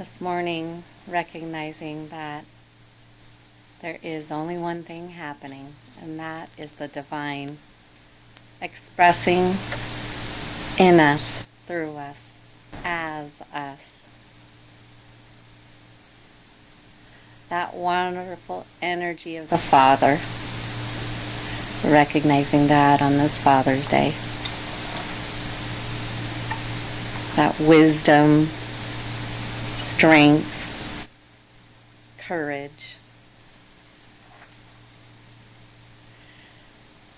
This morning, recognizing that there is only one thing happening, and that is the divine expressing in us, through us, as us. That wonderful energy of the Father, recognizing that on this Father's Day. That wisdom, strength, courage.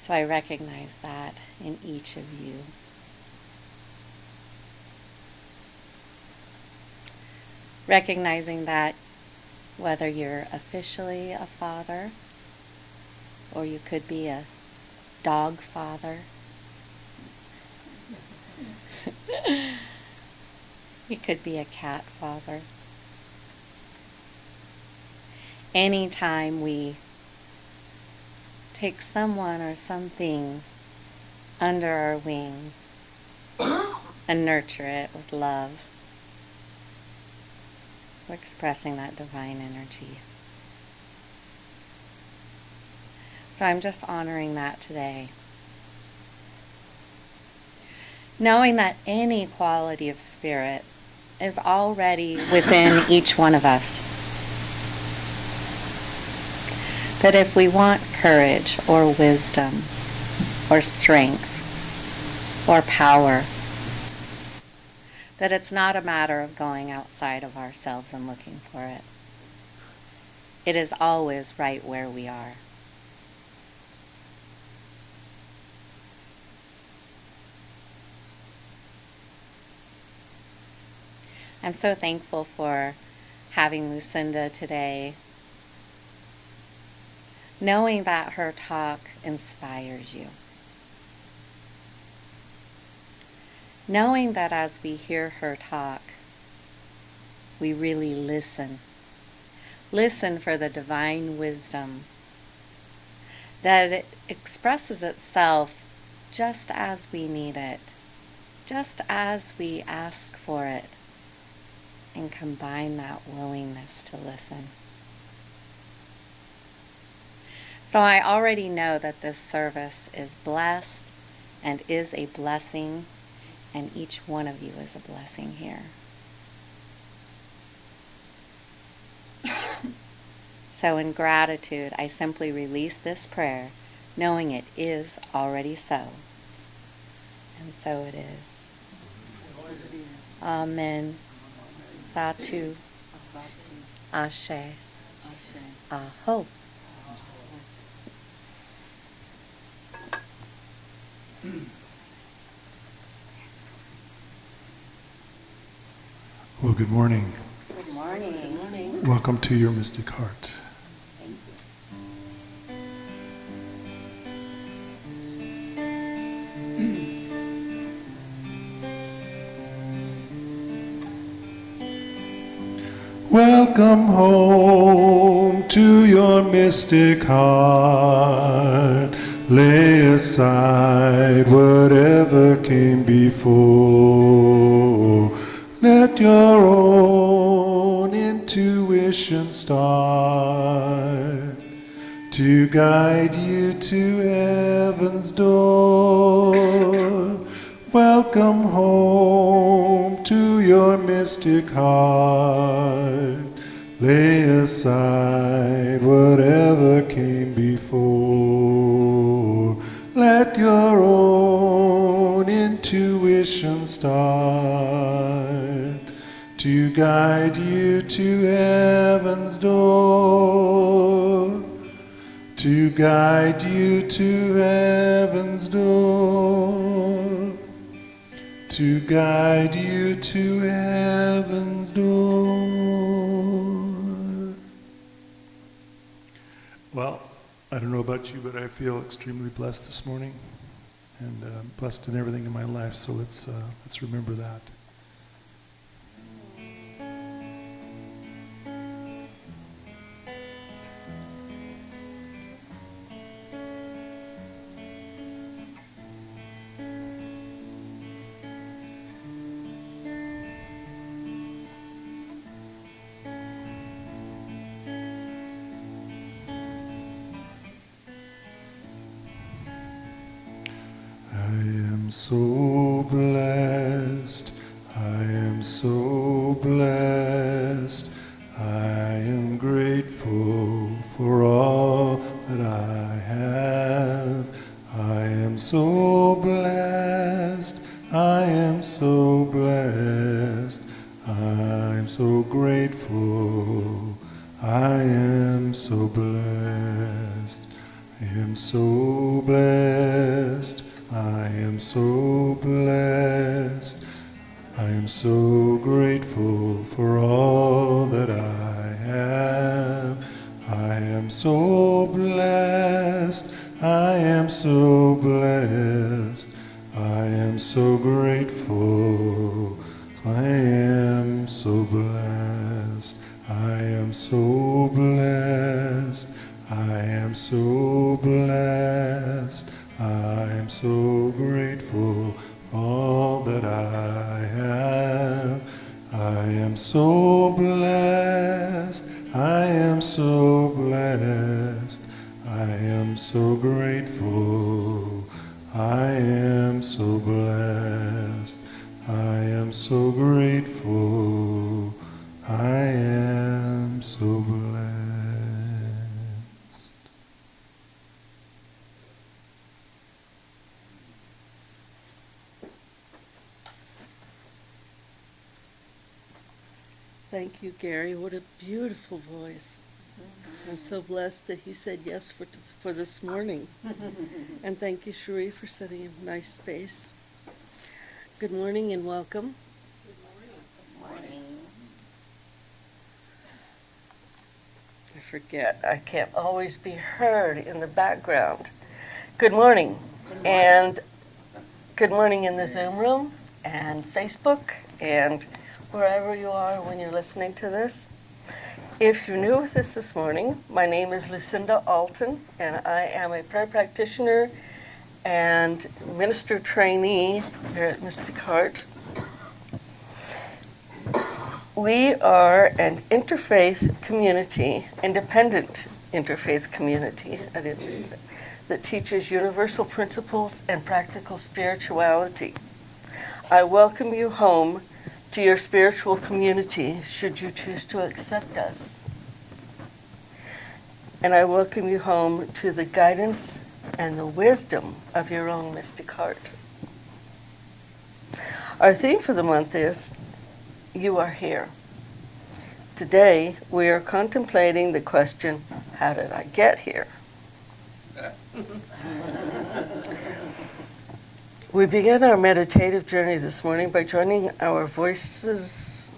So I recognize that in each of you. Recognizing that whether you're officially a father or you could be a dog father. you could be a cat father. Anytime we take someone or something under our wing and nurture it with love, we're expressing that divine energy. So I'm just honoring that today. Knowing that any quality of spirit is already within each one of us. That if we want courage or wisdom or strength or power, that it's not a matter of going outside of ourselves and looking for it. It is always right where we are. I'm so thankful for having Lucinda today, knowing that her talk inspires you. knowing that as we hear her talk, we really listen. Listen for the divine wisdom that it expresses itself just as we need it, just as we ask for it, and combine that willingness to listen. So I already know that this service is blessed and is a blessing and each one of you is a blessing here. so, in gratitude, I simply release this prayer, knowing it is already so. And so it is. Amen. Satu. Ashe. Aho. Well, good morning. Good morning. Good morning. Welcome to your mystic heart. Welcome home to your mystic heart. Lay aside whatever came before. Let your own intuition start to guide you to heaven's door. Welcome home to your mystic heart. Lay aside whatever came before. Let your own intuition start to guide you to heaven's door. To guide you to heaven's door. To guide you to heaven's door. Well, I don't know about you, but I feel extremely blessed this morning, and uh, blessed in everything in my life. So let's uh, let's remember that. So blessed. I am so blessed. I am grateful for all that I have. I am so blessed. I am so blessed. I'm so grateful. I am so blessed. I am so blessed. I am so blessed. I am so grateful for all that I have. I am so blessed. I am so blessed. I am so grateful. I am so blessed. I am so blessed. I am so blessed. I am so grateful for all that I have. I am so blessed. I am so blessed. I am so grateful. I am so blessed. I am so grateful. I am Gary. What a beautiful voice. Mm-hmm. I'm so blessed that he said yes for, t- for this morning. and thank you, Cherie, for setting a nice space. Good morning and welcome. Good morning. Good morning. I forget. I can't always be heard in the background. Good morning. And good morning in the Zoom room and Facebook and wherever you are when you're listening to this. If you're new with us this morning, my name is Lucinda Alton, and I am a prayer practitioner and minister trainee here at Mystic Heart. We are an interfaith community, independent interfaith community, that teaches universal principles and practical spirituality. I welcome you home to your spiritual community should you choose to accept us. And I welcome you home to the guidance and the wisdom of your own mystic heart. Our theme for the month is You Are Here. Today, we are contemplating the question How did I get here? We begin our meditative journey this morning by joining our voices.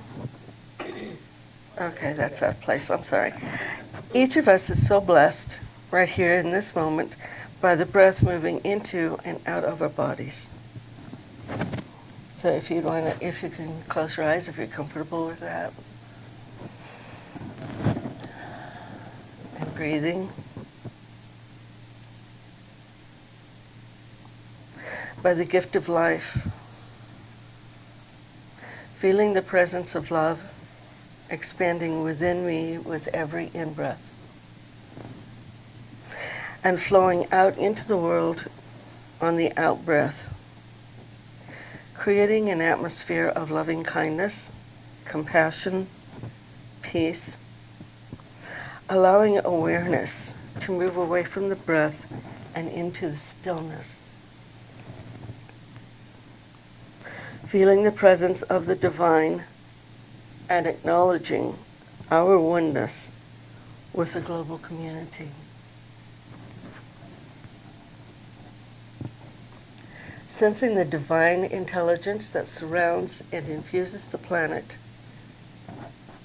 Okay, that's of place. I'm sorry. Each of us is so blessed right here in this moment by the breath moving into and out of our bodies. So if you want to, if you can close your eyes, if you're comfortable with that, and breathing. By the gift of life, feeling the presence of love expanding within me with every in breath, and flowing out into the world on the out breath, creating an atmosphere of loving kindness, compassion, peace, allowing awareness to move away from the breath and into the stillness. Feeling the presence of the divine and acknowledging our oneness with the global community. Sensing the divine intelligence that surrounds and infuses the planet,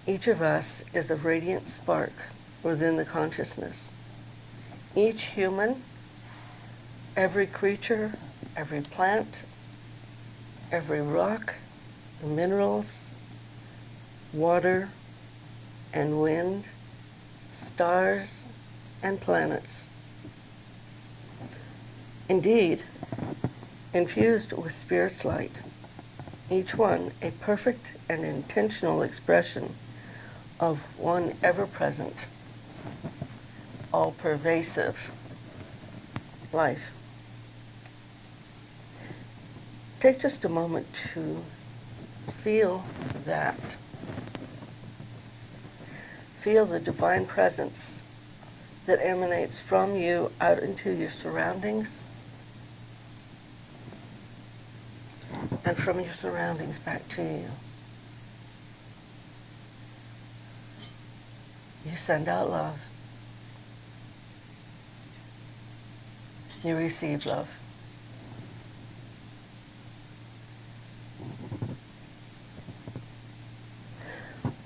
each of us is a radiant spark within the consciousness. Each human, every creature, every plant, every rock, the minerals, water and wind, stars and planets. Indeed, infused with Spirit's light, each one a perfect and intentional expression of one ever present, all pervasive life. Take just a moment to feel that. Feel the divine presence that emanates from you out into your surroundings and from your surroundings back to you. You send out love. You receive love.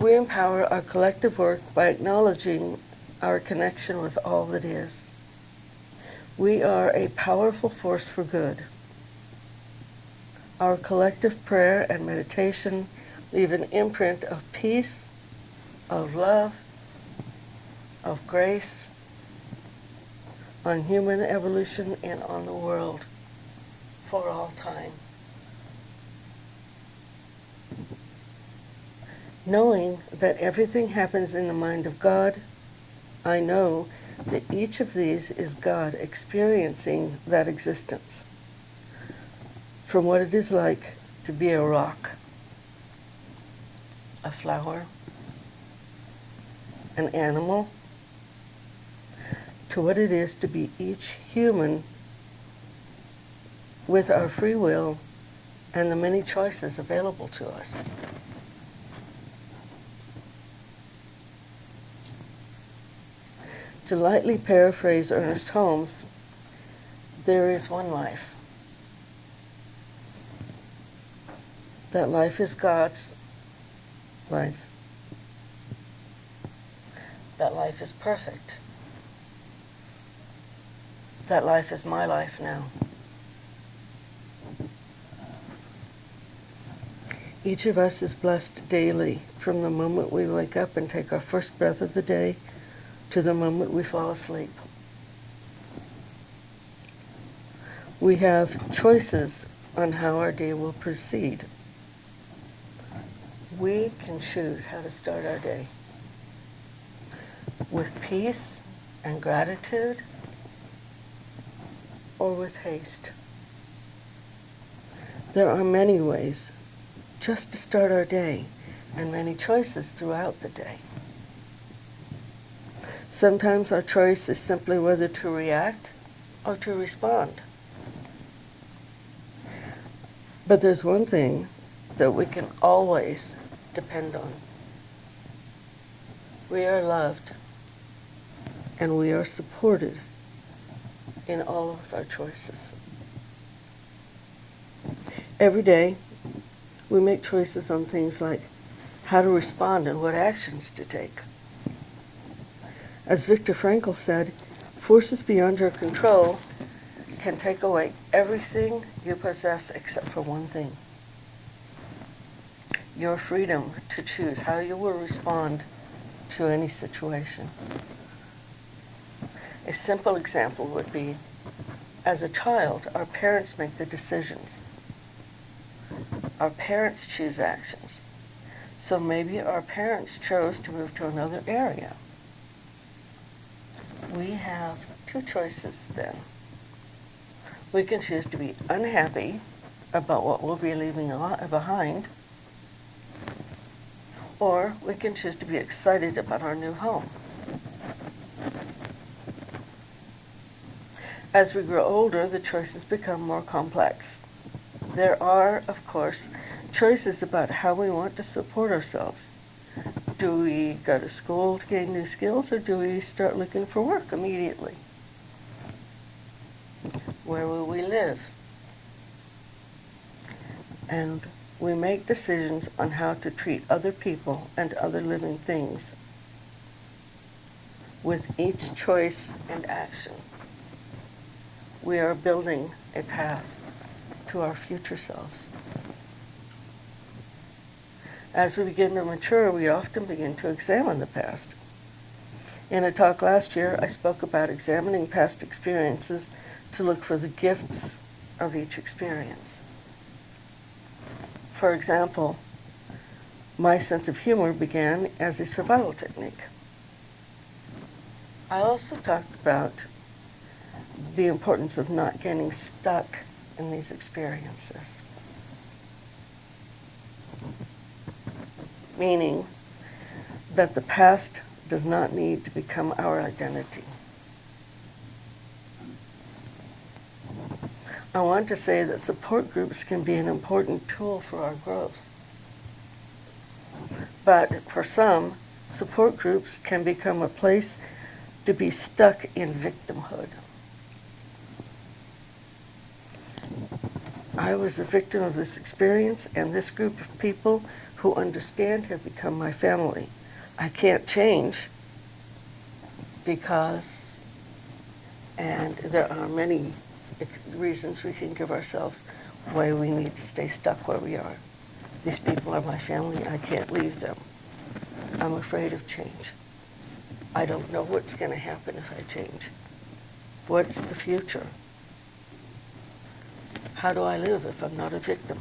We empower our collective work by acknowledging our connection with all that is. We are a powerful force for good. Our collective prayer and meditation leave an imprint of peace, of love, of grace on human evolution and on the world for all time. Knowing that everything happens in the mind of God, I know that each of these is God experiencing that existence. From what it is like to be a rock, a flower, an animal, to what it is to be each human with our free will and the many choices available to us. To lightly paraphrase Ernest Holmes, there is one life. That life is God's life. That life is perfect. That life is my life now. Each of us is blessed daily from the moment we wake up and take our first breath of the day to the moment we fall asleep. We have choices on how our day will proceed. We can choose how to start our day with peace and gratitude or with haste. There are many ways just to start our day and many choices throughout the day. Sometimes our choice is simply whether to react or to respond. But there's one thing that we can always depend on. We are loved and we are supported in all of our choices. Every day, we make choices on things like how to respond and what actions to take. As Viktor Frankl said, forces beyond your control can take away everything you possess except for one thing your freedom to choose how you will respond to any situation. A simple example would be as a child, our parents make the decisions. Our parents choose actions. So maybe our parents chose to move to another area. We have two choices then. We can choose to be unhappy about what we'll be leaving behind, or we can choose to be excited about our new home. As we grow older, the choices become more complex. There are, of course, choices about how we want to support ourselves. Do we go to school to gain new skills or do we start looking for work immediately? Where will we live? And we make decisions on how to treat other people and other living things with each choice and action we are building a path to our future selves. As we begin to mature, we often begin to examine the past. In a talk last year, I spoke about examining past experiences to look for the gifts of each experience. For example, my sense of humor began as a survival technique. I also talked about the importance of not getting stuck in these experiences. Meaning that the past does not need to become our identity. I want to say that support groups can be an important tool for our growth. But for some, support groups can become a place to be stuck in victimhood. I was a victim of this experience, and this group of people who understand have become my family. I can't change because, and there are many reasons we can give ourselves why we need to stay stuck where we are. These people are my family. I can't leave them. I'm afraid of change. I don't know what's going to happen if I change. What's the future? How do I live if I'm not a victim?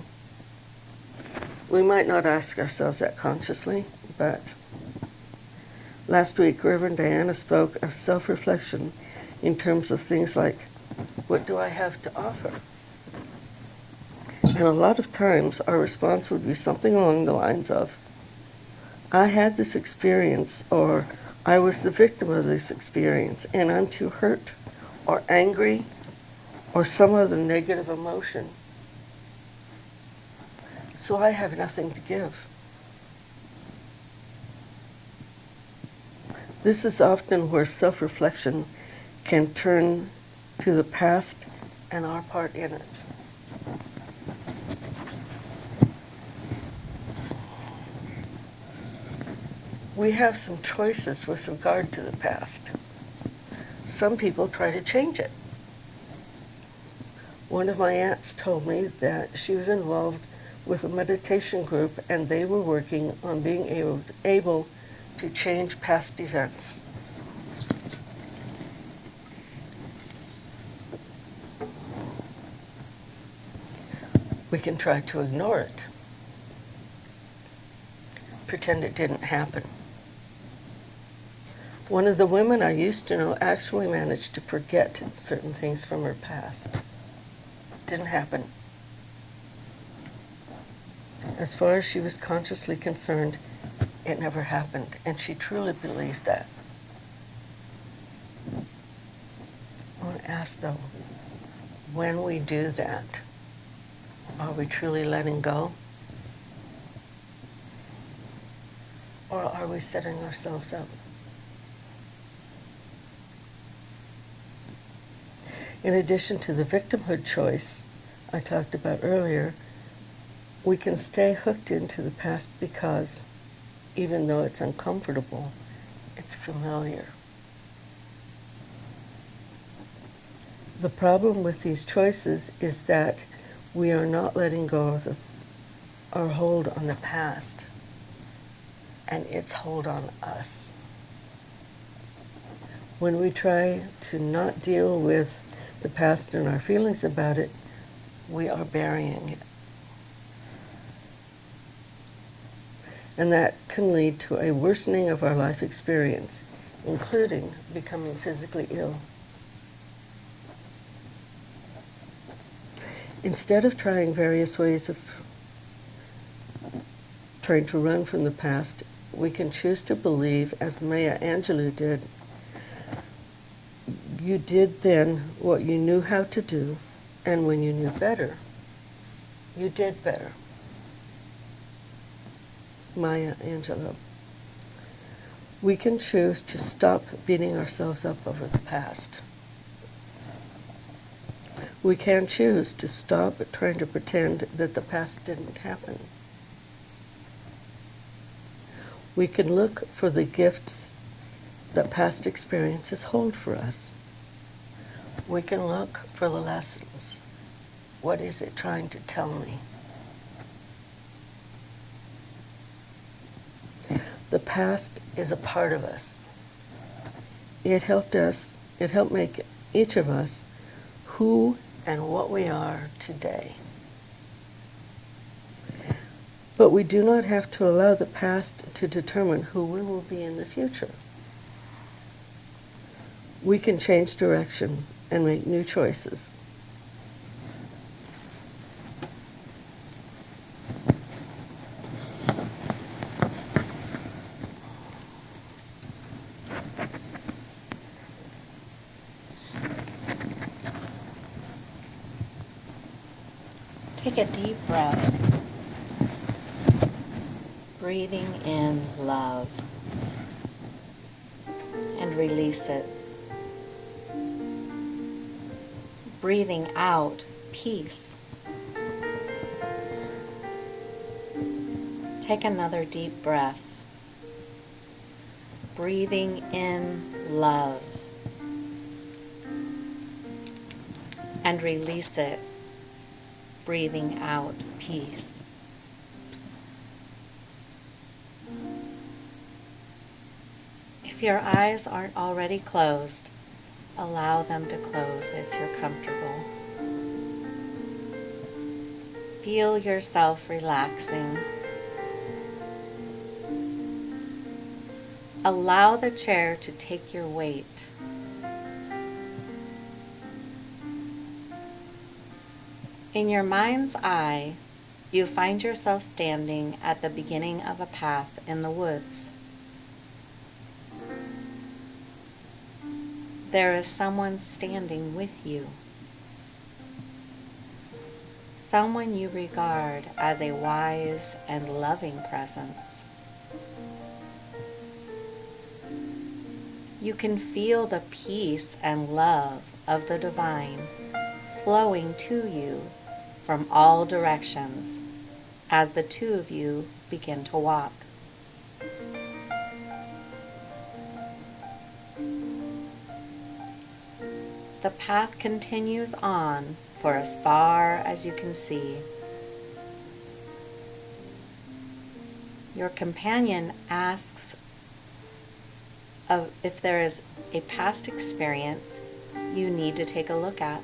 We might not ask ourselves that consciously, but last week Reverend Diana spoke of self reflection in terms of things like what do I have to offer? And a lot of times our response would be something along the lines of I had this experience, or I was the victim of this experience, and I'm too hurt, or angry, or some other negative emotion so I have nothing to give. This is often where self reflection can turn to the past and our part in it. We have some choices with regard to the past. Some people try to change it. One of my aunts told me that she was involved with a meditation group, and they were working on being able, able to change past events. We can try to ignore it, pretend it didn't happen. One of the women I used to know actually managed to forget certain things from her past. Didn't happen. As far as she was consciously concerned, it never happened, and she truly believed that. I want to ask though, when we do that, are we truly letting go? Or are we setting ourselves up? In addition to the victimhood choice I talked about earlier, we can stay hooked into the past because, even though it's uncomfortable, it's familiar. The problem with these choices is that we are not letting go of the, our hold on the past and its hold on us. When we try to not deal with the past and our feelings about it, we are burying it. And that can lead to a worsening of our life experience, including becoming physically ill. Instead of trying various ways of trying to run from the past, we can choose to believe, as Maya Angelou did, you did then what you knew how to do, and when you knew better, you did better. Maya Angelou. We can choose to stop beating ourselves up over the past. We can choose to stop trying to pretend that the past didn't happen. We can look for the gifts that past experiences hold for us. We can look for the lessons. What is it trying to tell me? The past is a part of us. It helped us, it helped make each of us who and what we are today. But we do not have to allow the past to determine who we will be in the future. We can change direction and make new choices. Take a deep breath. Breathing in love and release it. Breathing out peace. Take another deep breath. Breathing in love. And release it. Breathing out peace. If your eyes aren't already closed, allow them to close if you're comfortable. Feel yourself relaxing. Allow the chair to take your weight. In your mind's eye, you find yourself standing at the beginning of a path in the woods. There is someone standing with you. Someone you regard as a wise and loving presence. You can feel the peace and love of the divine flowing to you from all directions as the two of you begin to walk. The path continues on for as far as you can see. Your companion asks if there is a past experience you need to take a look at.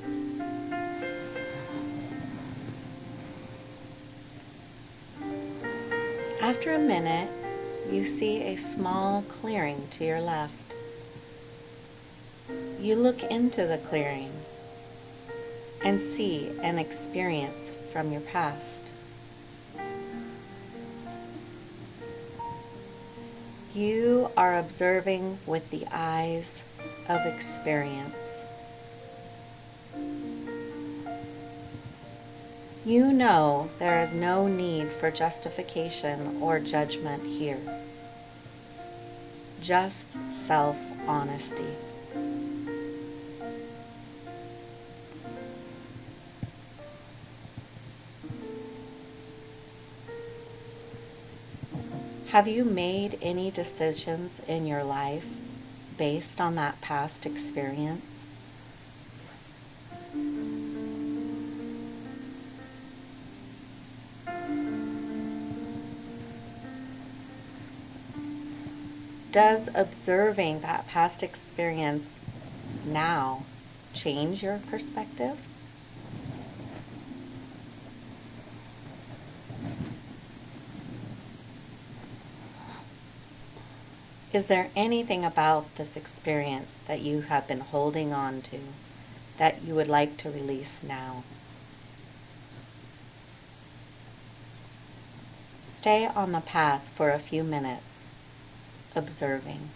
After a minute, you see a small clearing to your left. You look into the clearing and see an experience from your past. You are observing with the eyes of experience. You know there is no need for justification or judgment here, just self honesty. Have you made any decisions in your life based on that past experience? Does observing that past experience now change your perspective? Is there anything about this experience that you have been holding on to that you would like to release now? Stay on the path for a few minutes, observing.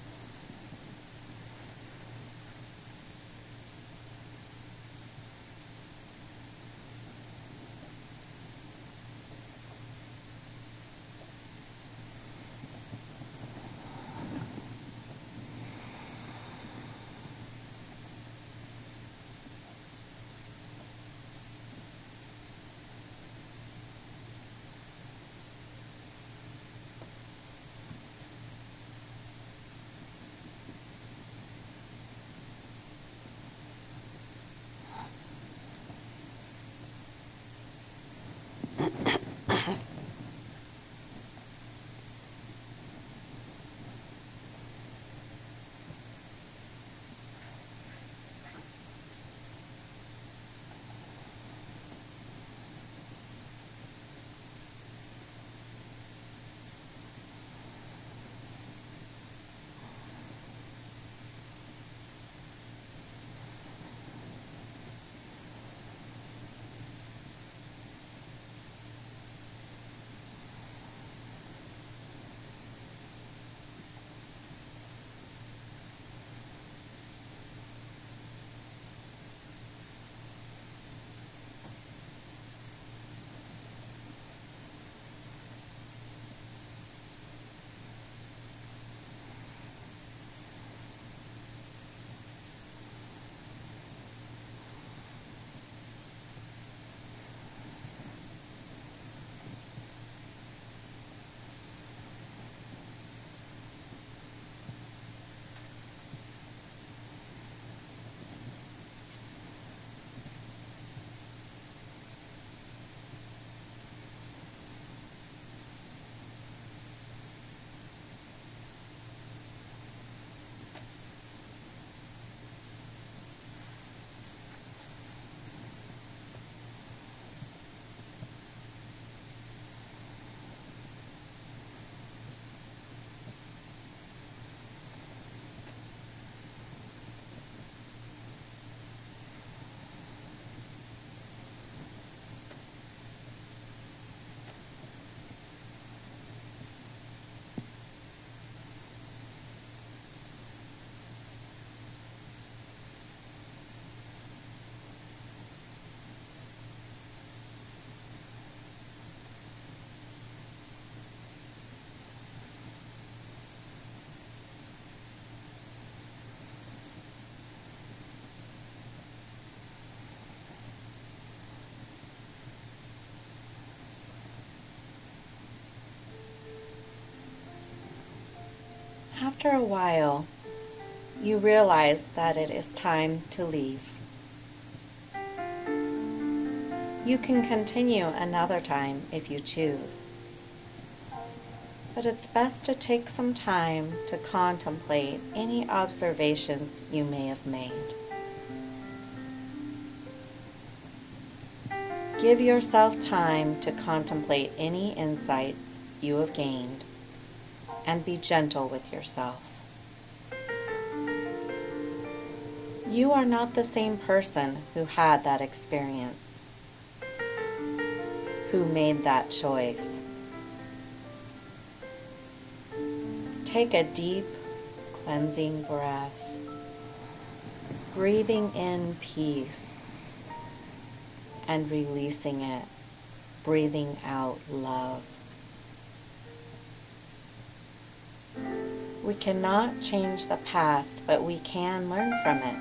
After a while, you realize that it is time to leave. You can continue another time if you choose. But it's best to take some time to contemplate any observations you may have made. Give yourself time to contemplate any insights you have gained and be gentle with yourself. You are not the same person who had that experience, who made that choice. Take a deep, cleansing breath, breathing in peace and releasing it, breathing out love. We cannot change the past, but we can learn from it.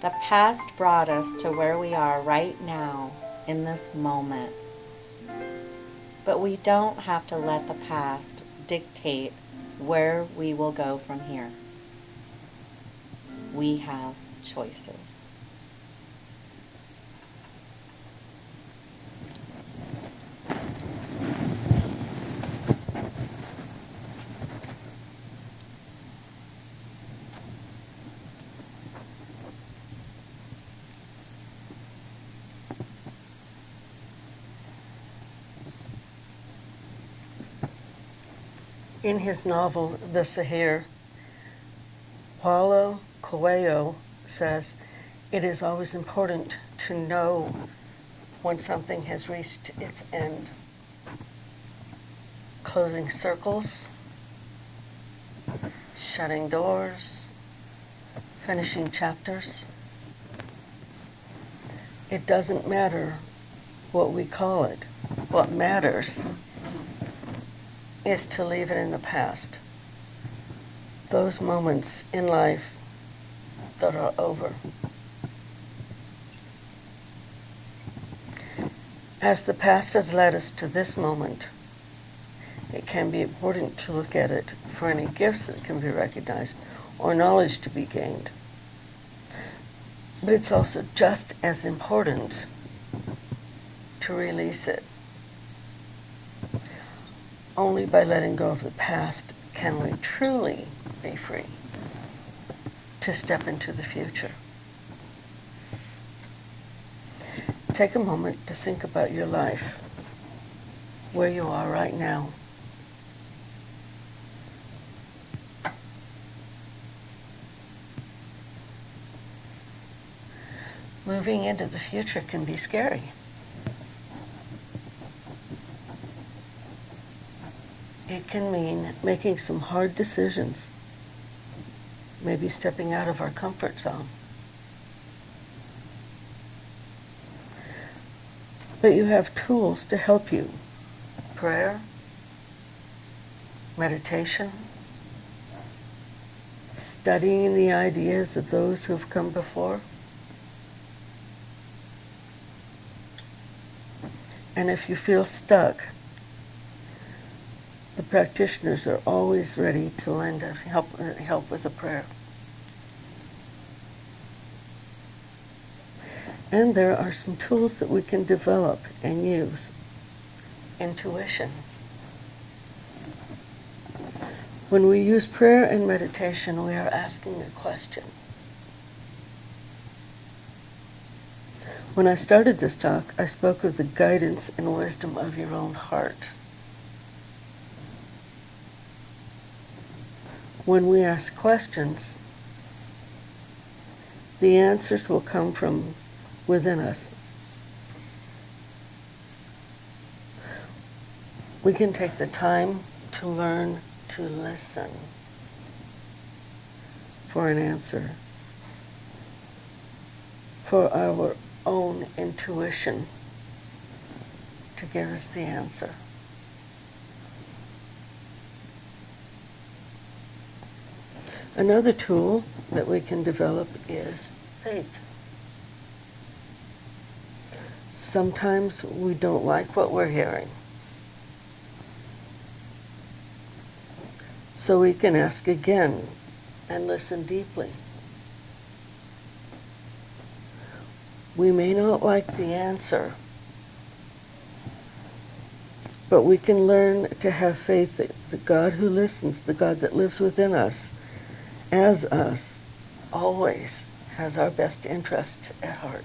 The past brought us to where we are right now in this moment. But we don't have to let the past dictate where we will go from here. We have choices. In his novel, The Zahir, Paulo Coelho says, It is always important to know when something has reached its end. Closing circles, shutting doors, finishing chapters. It doesn't matter what we call it. What matters is to leave it in the past. Those moments in life that are over. As the past has led us to this moment, it can be important to look at it for any gifts that can be recognized or knowledge to be gained. But it's also just as important to release it only by letting go of the past can we truly be free to step into the future. Take a moment to think about your life, where you are right now. Moving into the future can be scary. It can mean making some hard decisions, maybe stepping out of our comfort zone. But you have tools to help you prayer, meditation, studying the ideas of those who have come before. And if you feel stuck, the practitioners are always ready to lend a help, help with a prayer. And there are some tools that we can develop and use. Intuition. When we use prayer and meditation, we are asking a question. When I started this talk, I spoke of the guidance and wisdom of your own heart. When we ask questions, the answers will come from within us. We can take the time to learn to listen for an answer, for our own intuition to give us the answer. Another tool that we can develop is faith. Sometimes we don't like what we're hearing. so we can ask again and listen deeply. We may not like the answer, but we can learn to have faith that the God who listens, the God that lives within us, as us, always has our best interest at heart.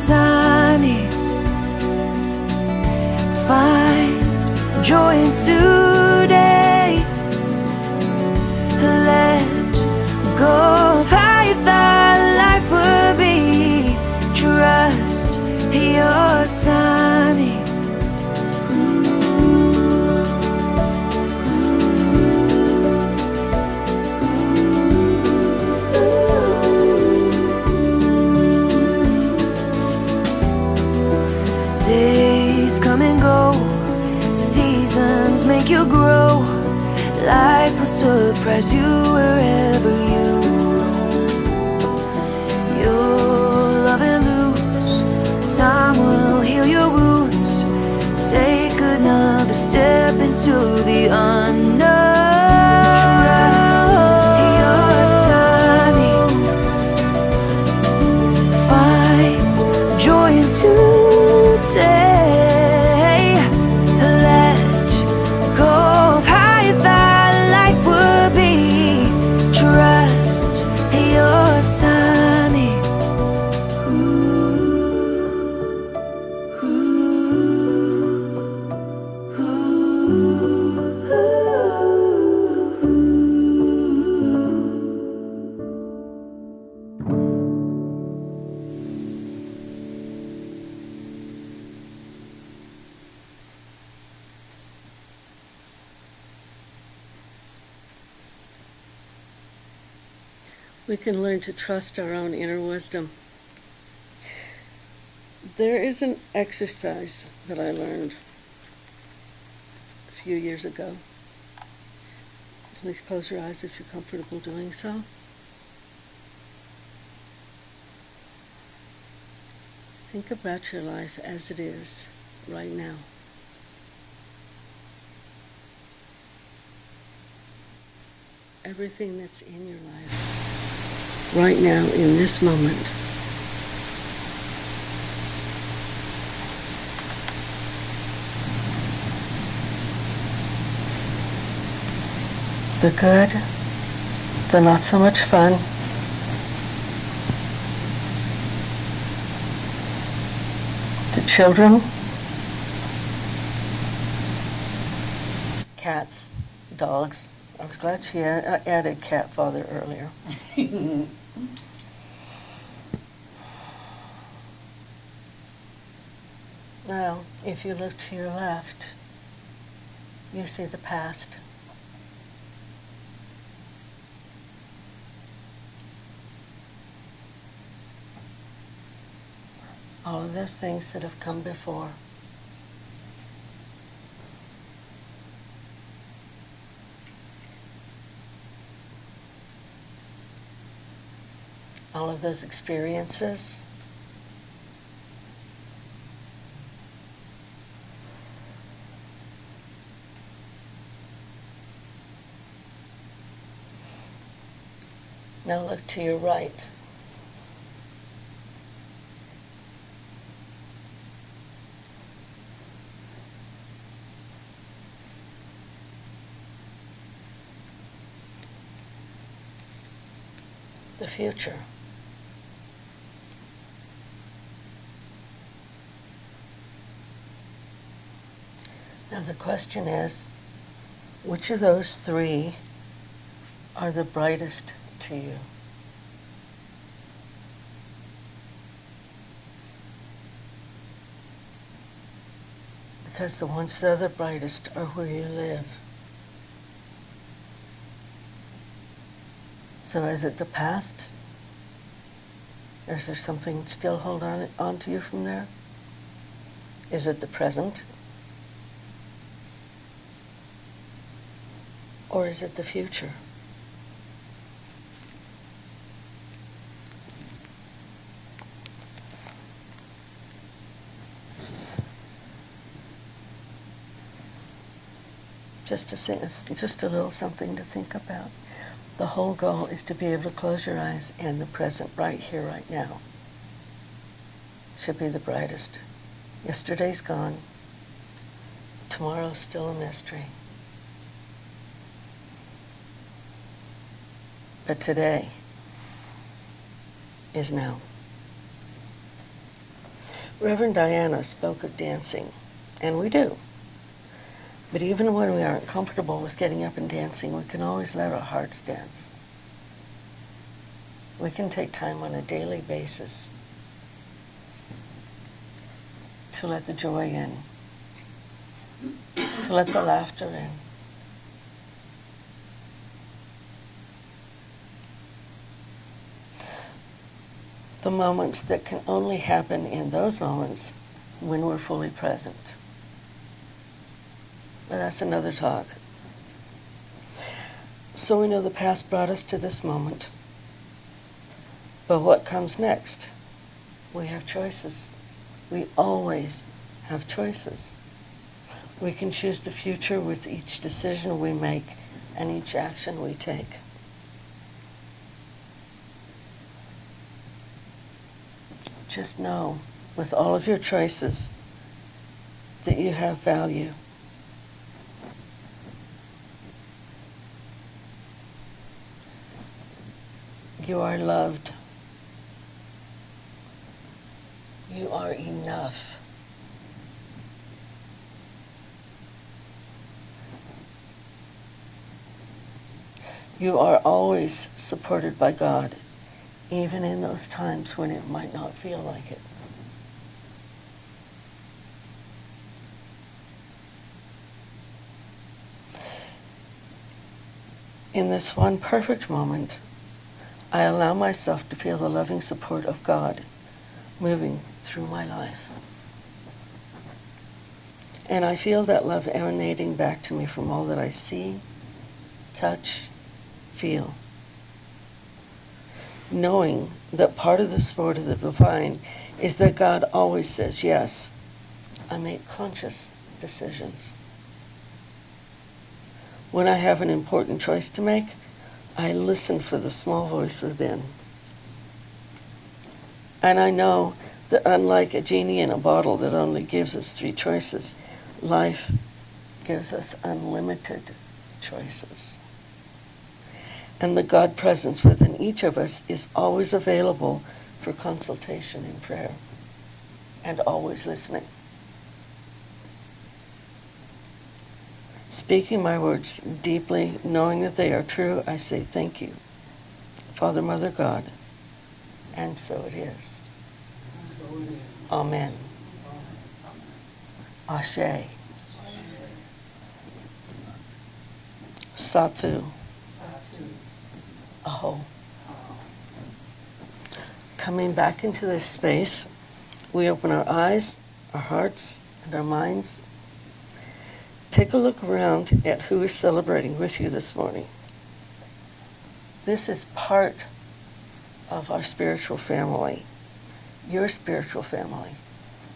Time tiny. Find joy in two. As you wherever you roam. You'll love and lose. Time will heal your wounds. Take another step into learn to trust our own inner wisdom. There is an exercise that I learned a few years ago. Please close your eyes if you're comfortable doing so. Think about your life as it is right now. Everything that's in your life right now in this moment. The good, the not so much fun, the children, cats, dogs. I was glad she uh, added cat father earlier. Now, if you look to your left, you see the past. All of those things that have come before. All of those experiences. Now look to your right. The future. Now the question is, which of those three are the brightest to you? Because the ones that are the brightest are where you live. So is it the past? Or is there something still hold on, on to you from there? Is it the present? Or is it the future? Just a, just a little something to think about. The whole goal is to be able to close your eyes and the present right here, right now should be the brightest. Yesterday's gone. Tomorrow's still a mystery. But today is now. Reverend Diana spoke of dancing, and we do. But even when we aren't comfortable with getting up and dancing, we can always let our hearts dance. We can take time on a daily basis to let the joy in, to let the laughter in. The moments that can only happen in those moments when we're fully present. But that's another talk. So we know the past brought us to this moment. But what comes next? We have choices. We always have choices. We can choose the future with each decision we make and each action we take. Just know, with all of your choices, that you have value. You are loved. You are enough. You are always supported by God, even in those times when it might not feel like it. In this one perfect moment, I allow myself to feel the loving support of God moving through my life. And I feel that love emanating back to me from all that I see, touch, feel. Knowing that part of the sport of the divine is that God always says yes. I make conscious decisions. When I have an important choice to make, I listen for the small voice within. And I know that unlike a genie in a bottle that only gives us three choices, life gives us unlimited choices. And the God presence within each of us is always available for consultation in prayer and always listening. Speaking my words deeply, knowing that they are true, I say thank you, Father, Mother, God. And so it is. Amen. Ashe. Satu. Coming back into this space, we open our eyes, our hearts, and our minds. Take a look around at who is celebrating with you this morning. This is part of our spiritual family, your spiritual family,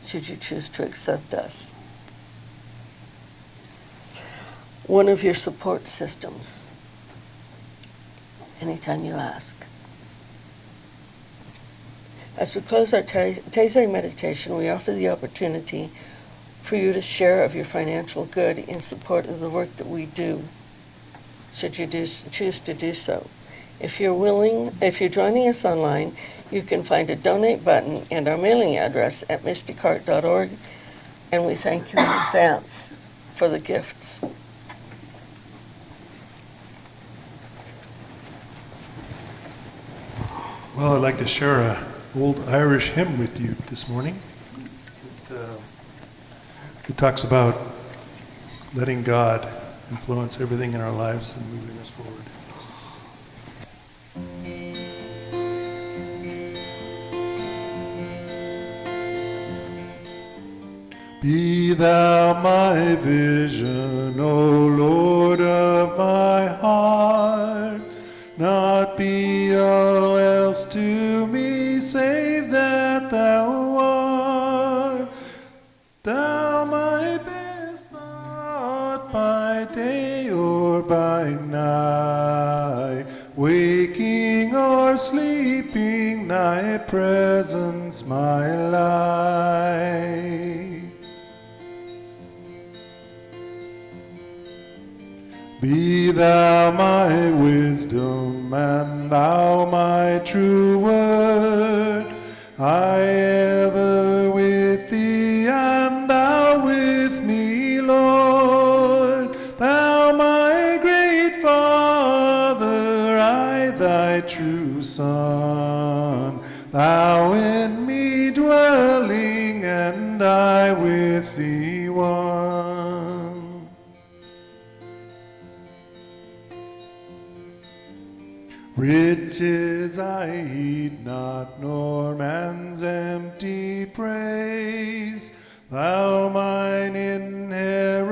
should you choose to accept us. One of your support systems, anytime you ask. As we close our Taizé meditation, we offer the opportunity for you to share of your financial good in support of the work that we do, should you do, choose to do so. If you're willing, if you're joining us online, you can find a donate button and our mailing address at mysticheart.org, and we thank you in advance for the gifts. Well, I'd like to share a old Irish hymn with you this morning. It, uh, it talks about letting God influence everything in our lives and moving us forward. Be thou my vision, O Lord of my heart, be all else to me save that thou art. Thou my best, not by day or by night, waking or sleeping, thy presence my life. Be thou my wisdom, and thou my true word. I ever with thee, and thou with me, Lord. Thou my great Father, I thy true Son. Thou in me dwelling, and I with Riches I heed not, nor man's empty praise. Thou mine inheritance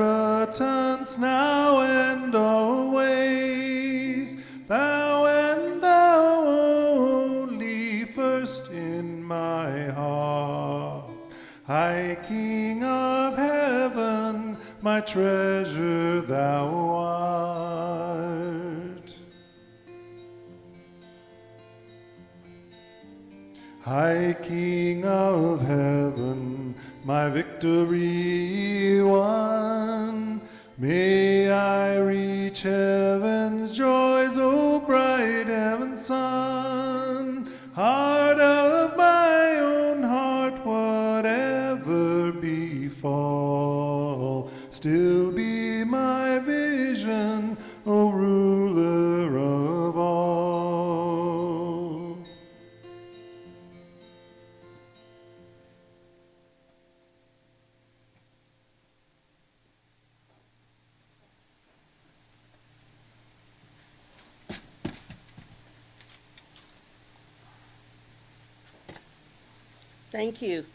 now and always. Thou and thou only first in my heart. High King of heaven, my treasure thou art. High King of heaven, my victory won. May I reach heaven's joys, O bright heaven's sun. Heart of my own heart, whatever befall, still be Thank you.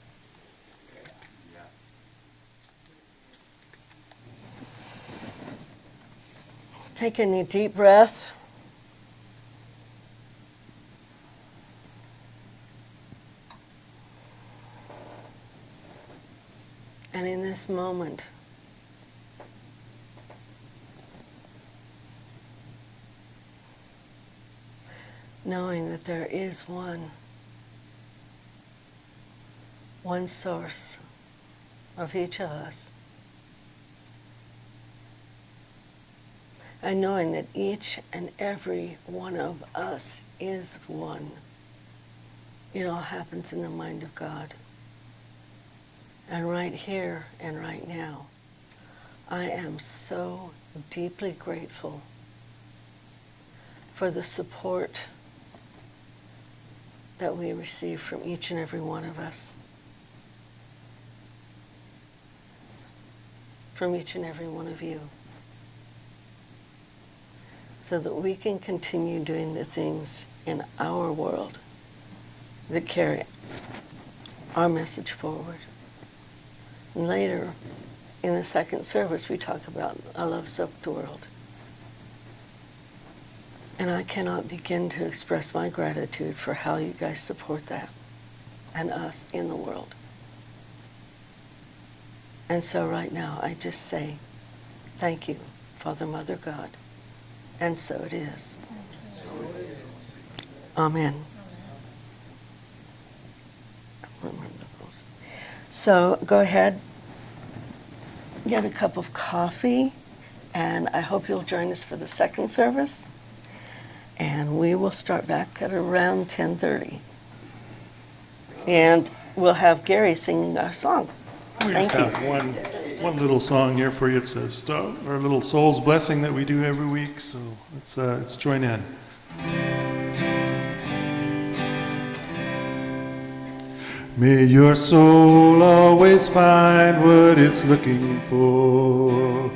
Take a deep breath. And in this moment, knowing that there is one, one source of each of us, and knowing that each and every one of us is one. It all happens in the mind of God. And right here and right now, I am so deeply grateful for the support that we receive from each and every one of us. From each and every one of you. So that we can continue doing the things in our world that carry our message forward. And later, in the second service, we talk about a love soaked world. And I cannot begin to express my gratitude for how you guys support that and us in the world. And so, right now, I just say, Thank you, Father, Mother, God. And so it is. Amen. So go ahead, get a cup of coffee, and I hope you'll join us for the second service. And we will start back at around 10:30. And we'll have Gary singing our song. We just have one, one little song here for you. It says, "Stop," our little soul's blessing that we do every week. So let's, uh, let's join in. May your soul always find what it's looking for.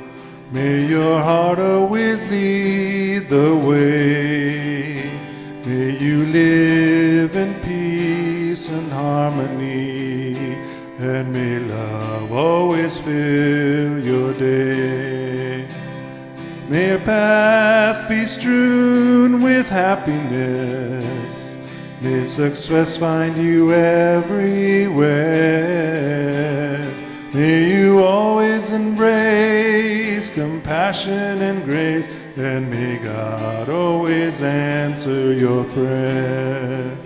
May your heart always lead the way. May you live in peace and harmony. And may love always fill your day. May your path be strewn with happiness. May success find you everywhere. May you always embrace compassion and grace. And may God always answer your prayer.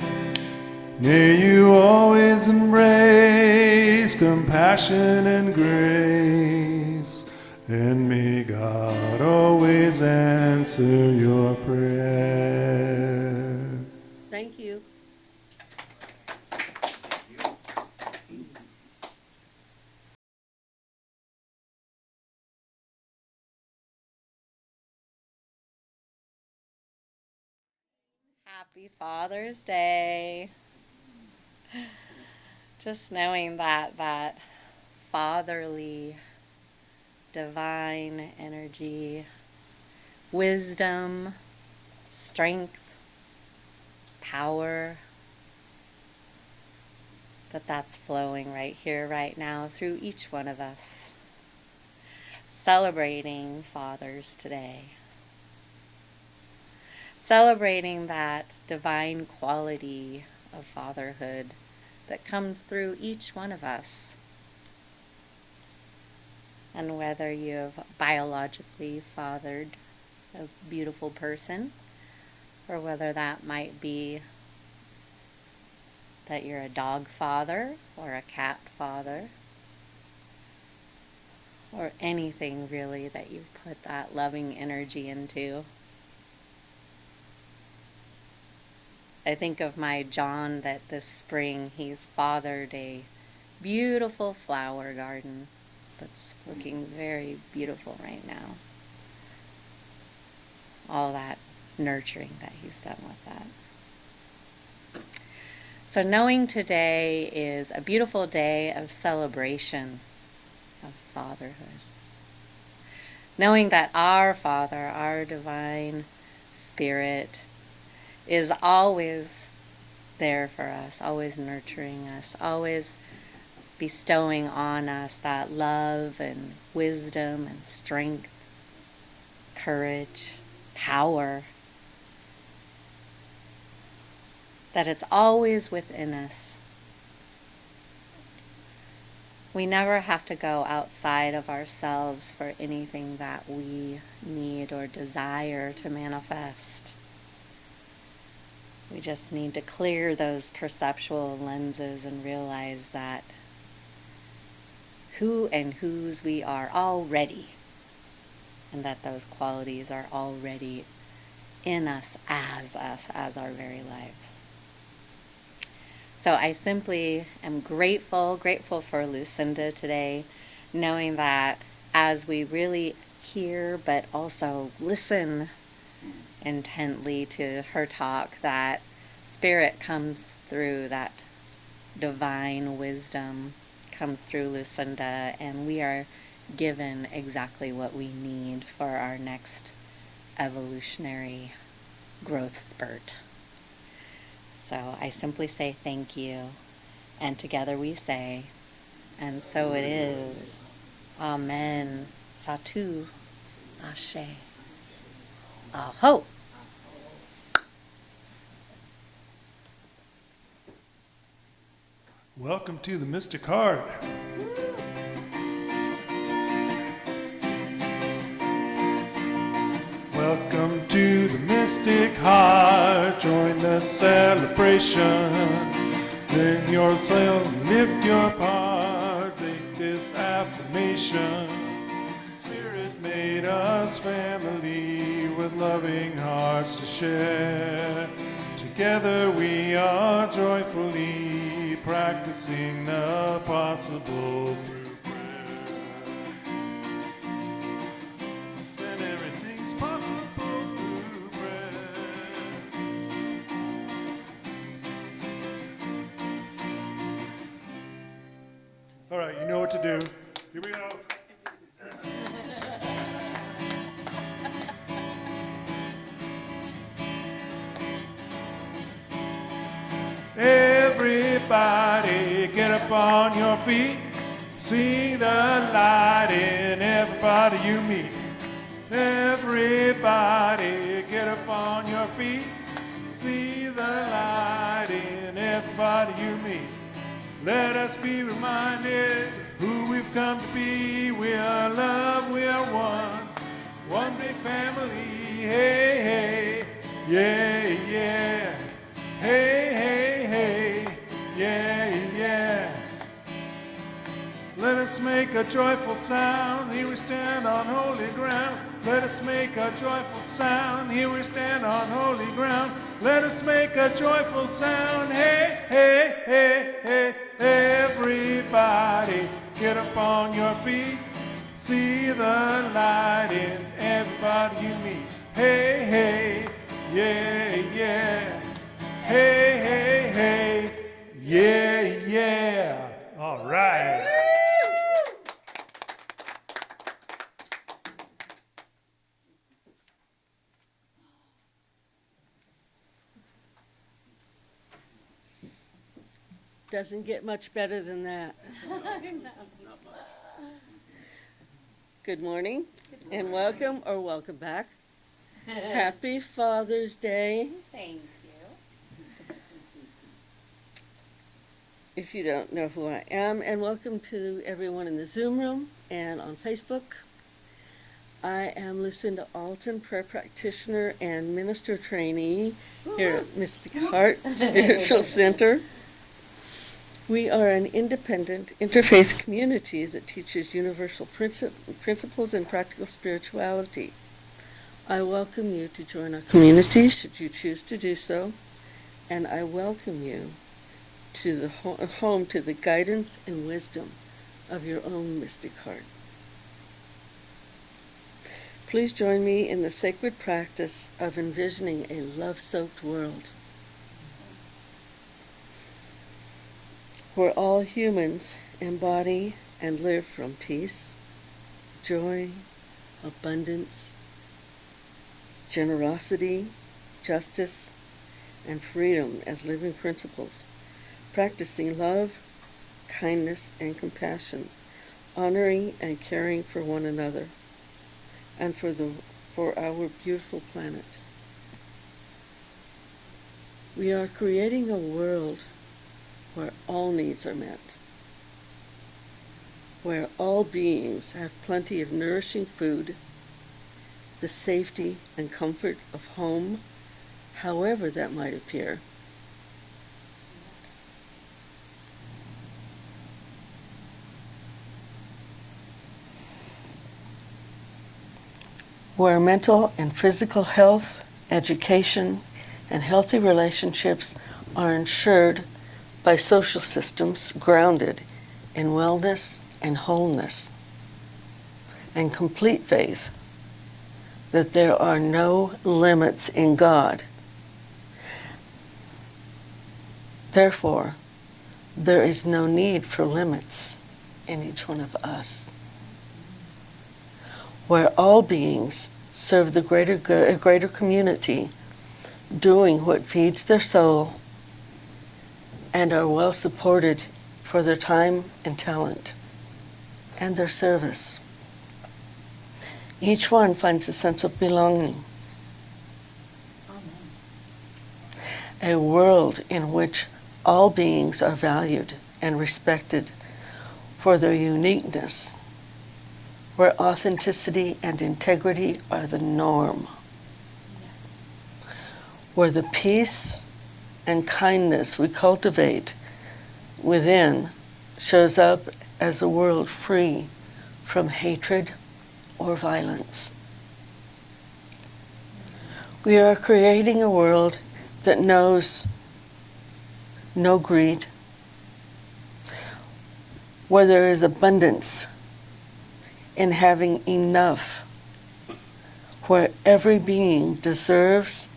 May you always embrace compassion and grace, and may God always answer your prayer. Thank you. Happy Father's Day. Just knowing that that fatherly divine energy, wisdom, strength, power that that's flowing right here right now through each one of us. Celebrating fathers today celebrating that divine quality of fatherhood that comes through each one of us. And whether you've biologically fathered a beautiful person, or whether that might be that you're a dog father or a cat father, or anything really that you've put that loving energy into. I think of my John that this spring he's fathered a beautiful flower garden that's looking very beautiful right now. All that nurturing that he's done with that. So, knowing today is a beautiful day of celebration of fatherhood. Knowing that our Father, our divine spirit, is always there for us, always nurturing us, always bestowing on us that love and wisdom and strength, courage, power. That it's always within us. We never have to go outside of ourselves for anything that we need or desire to manifest. We just need to clear those perceptual lenses and realize that who and whose we are already, and that those qualities are already in us as us, as our very lives. So I simply am grateful, grateful for Lucinda today, knowing that as we really hear but also listen intently to her talk, that spirit comes through, that divine wisdom comes through Lucinda, and we are given exactly what we need for our next evolutionary growth spurt. So I simply say thank you, and together we say, and so it is. Amen. Satu. Ashe. Aho. Welcome to the Mystic Heart. Welcome to the Mystic Heart. Join the celebration. Bring yourself, lift your part. Make this affirmation. Spirit made us family with loving hearts to share. Together we are joyfully practicing the possible feet. See the light in everybody you meet. Everybody get up on your feet. See the light in everybody you meet. Let us be reminded who we've come to be. We are love, we are one. One big family. Hey, hey, yeah, yeah. Hey, hey, Let us make a joyful sound. Here we stand on holy ground. Let us make a joyful sound. Here we stand on holy ground. Let us make a joyful sound. Hey, hey, hey, hey. Everybody, get up on your feet. See the light in everybody you meet. Hey, hey, yeah, yeah. Hey, hey, hey, yeah, yeah. All right. Doesn't get much better than that. Good morning and welcome or welcome back. Happy Father's Day. Thank you. If you don't know who I am, and welcome to everyone in the Zoom room and on Facebook. I am Lucinda Alton, prayer practitioner and minister trainee here at Mystic Heart Spiritual Center. We are an independent interfaith community that teaches universal princi- principles and practical spirituality. I welcome you to join our community should you choose to do so, and I welcome you to the ho- home to the guidance and wisdom of your own mystic heart. Please join me in the sacred practice of envisioning a love soaked world where all humans embody and live from peace, joy, abundance, generosity, justice, and freedom as living principles, practicing love, kindness, and compassion, honoring and caring for one another, and for the for our beautiful planet. We are creating a world where all needs are met, where all beings have plenty of nourishing food, the safety and comfort of home, however that might appear. Where mental and physical health, education, and healthy relationships are ensured by social systems grounded in wellness and wholeness. and complete faith that there are no limits in God. Therefore, there is no need for limits in each one of us. Where all beings serve the greater good, greater community, doing what feeds their soul, and are well supported for their time and talent and their service. Each one finds a sense of belonging. A world in which all beings are valued and respected for their uniqueness, where authenticity and integrity are the norm, where the peace and kindness we cultivate within shows up as a world free from hatred or violence. We are creating a world that knows no greed, where there is abundance in having enough, where every being deserves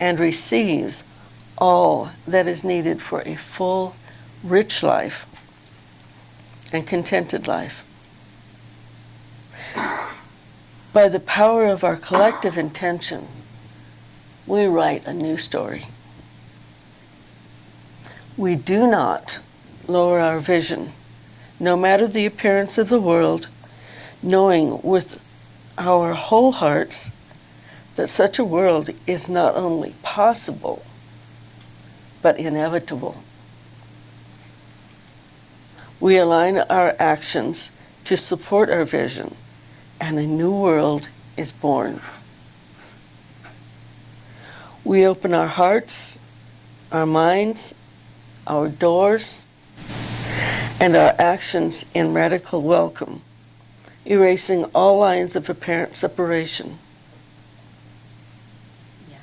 and receives all that is needed for a full, rich life and contented life. By the power of our collective intention, we write a new story. We do not lower our vision, no matter the appearance of the world, knowing with our whole hearts that such a world is not only possible, but inevitable. We align our actions to support our vision, and a new world is born. We open our hearts, our minds, our doors, and our actions in radical welcome, erasing all lines of apparent separation. Yes.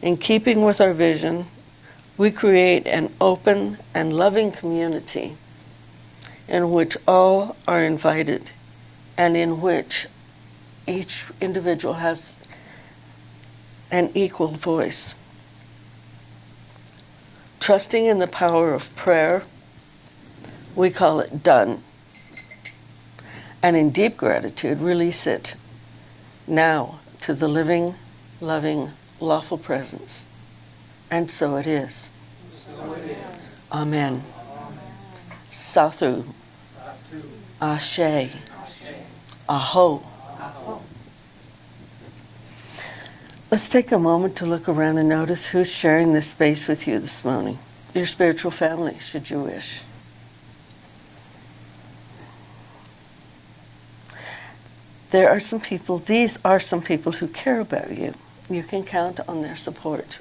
In keeping with our vision, we create an open and loving community in which all are invited and in which each individual has an equal voice. Trusting in the power of prayer, we call it done. And in deep gratitude, release it now to the living, loving, lawful presence. And so it is. Amen. Sathu. Sathu. Ashe. aho. Aho. Let's take a moment to look around and notice who's sharing this space with you this morning. Your spiritual family, should you wish. There are some people, these are some people who care about you. You can count on their support.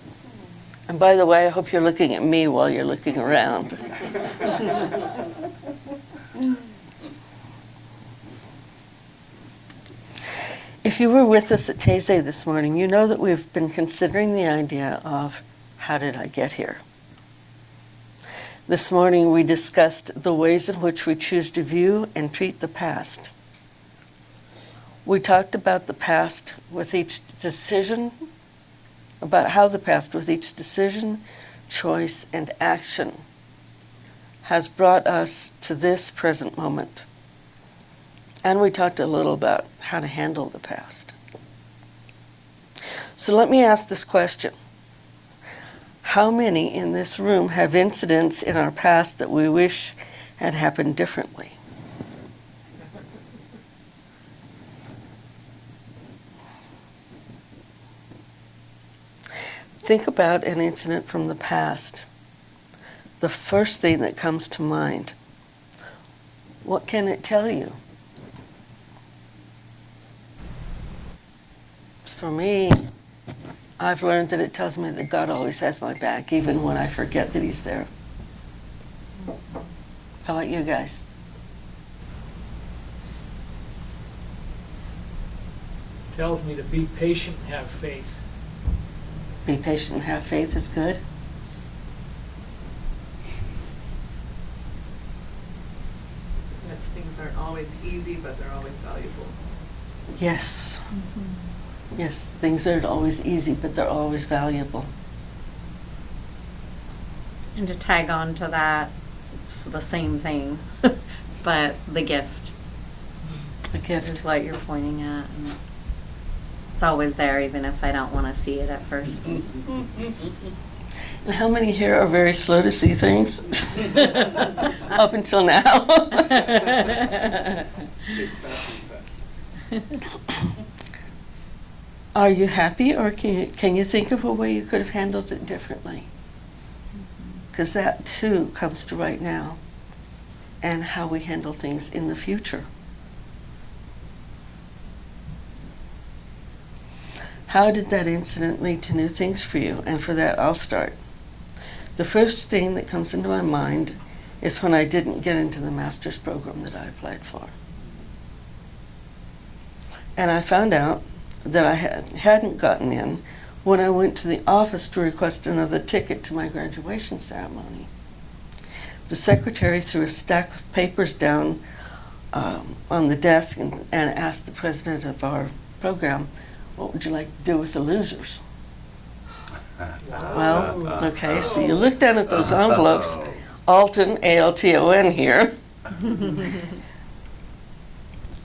And by the way, I hope you're looking at me while you're looking around. if you were with us at Taizé this morning, you know that we've been considering the idea of how did I get here? This morning we discussed the ways in which we choose to view and treat the past. We talked about the past with each decision, about how the past with each decision, choice, and action has brought us to this present moment. And we talked a little about how to handle the past. So let me ask this question How many in this room have incidents in our past that we wish had happened differently? Think about an incident from the past. The first thing that comes to mind. What can it tell you? For me, I've learned that it tells me that God always has my back, even when I forget that He's there. How about you guys? tells me to be patient and have faith. Be patient and have faith is good. that things aren't always always easy, but they're always valuable. Yes. Mm-hmm. Yes, things aren't always easy, but they're always valuable. And to tag on to that, it's the same thing, but the gift The gift. is gift. what you're pointing at. And it's always there, even if I don't want to see it at first. And how many here are very slow to see things? Up until now. Are you happy, or can you, can you think of a way you could have handled it differently? Mm-hmm. Because that too comes to right now, and how we handle things in the future. How did that incident lead to new things for you? And for that, I'll start. The first thing that comes into my mind is when I didn't get into the master's program that I applied for. And I found out that I had, hadn't gotten in when I went to the office to request another ticket to my graduation ceremony. The secretary threw a stack of papers down um, on the desk and, and asked the president of our program, What would you like to do with the losers? Well, uh, okay, uh, so you look down at those uh, envelopes, Alton, A-L-T-O-N here.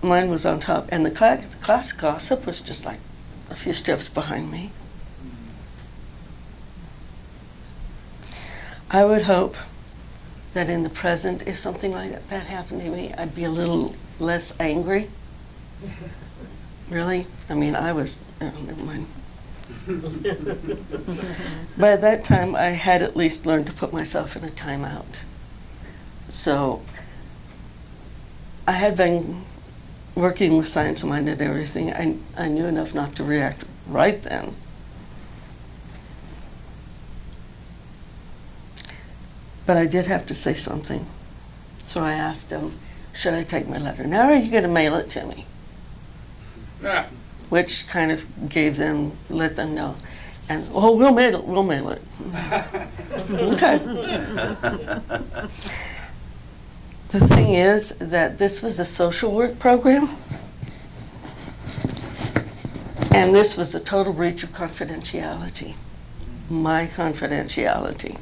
Mine was on top, and the class gossip was just like a few steps behind me. I would hope that in the present, if something like that happened to me, I'd be a little less angry. Really? I mean, I was, oh, never mind. By that time, I had at least learned to put myself in a timeout. So I had been working with Science Mind and everything. I, I knew enough not to react right then. But I did have to say something. So I asked him, should I take my letter? Now, or are you going to mail it to me? Which kind of gave them, let them know. And, oh, we'll mail it, we'll mail it. okay. The thing is that this was a social work program, and this was a total breach of confidentiality, my confidentiality.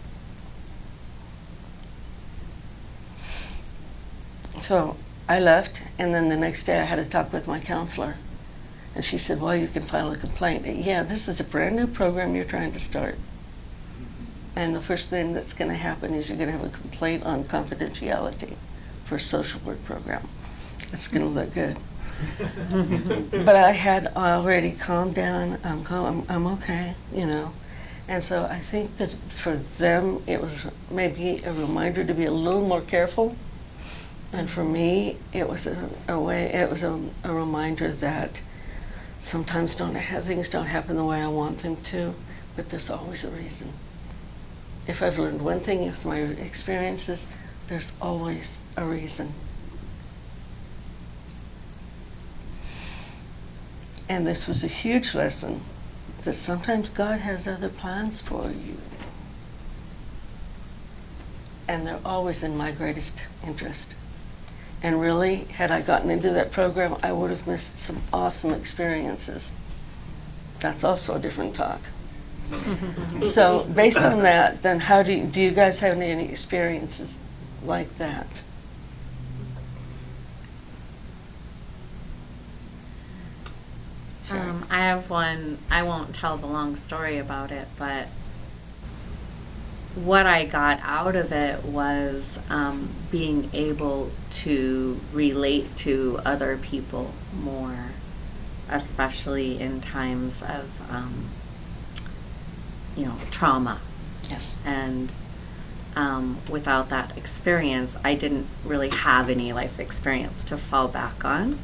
So I left, and then the next day I had a talk with my counselor. And she said, Well, you can file a complaint. Yeah, this is a brand new program you're trying to start. And the first thing that's going to happen is you're going to have a complaint on confidentiality for a social work program. It's going to look good. but I had already calmed down. I'm, calm, I'm, I'm okay, you know. And so I think that for them, it was maybe a reminder to be a little more careful. And for me, it was a, a way. It was a, a reminder that sometimes don't have, things don't happen the way I want them to, but there's always a reason. If I've learned one thing with my experiences, there's always a reason. And this was a huge lesson that sometimes God has other plans for you. And they're always in my greatest interest. And really, had I gotten into that program, I would have missed some awesome experiences. That's also a different talk. so, based on that, then how do you, do you guys have any experiences like that? Sure. Um, I have one, I won't tell the long story about it, but what I got out of it was um, being able to relate to other people more, especially in times of, um, you know, trauma. Yes. And um, without that experience, I didn't really have any life experience to fall back on.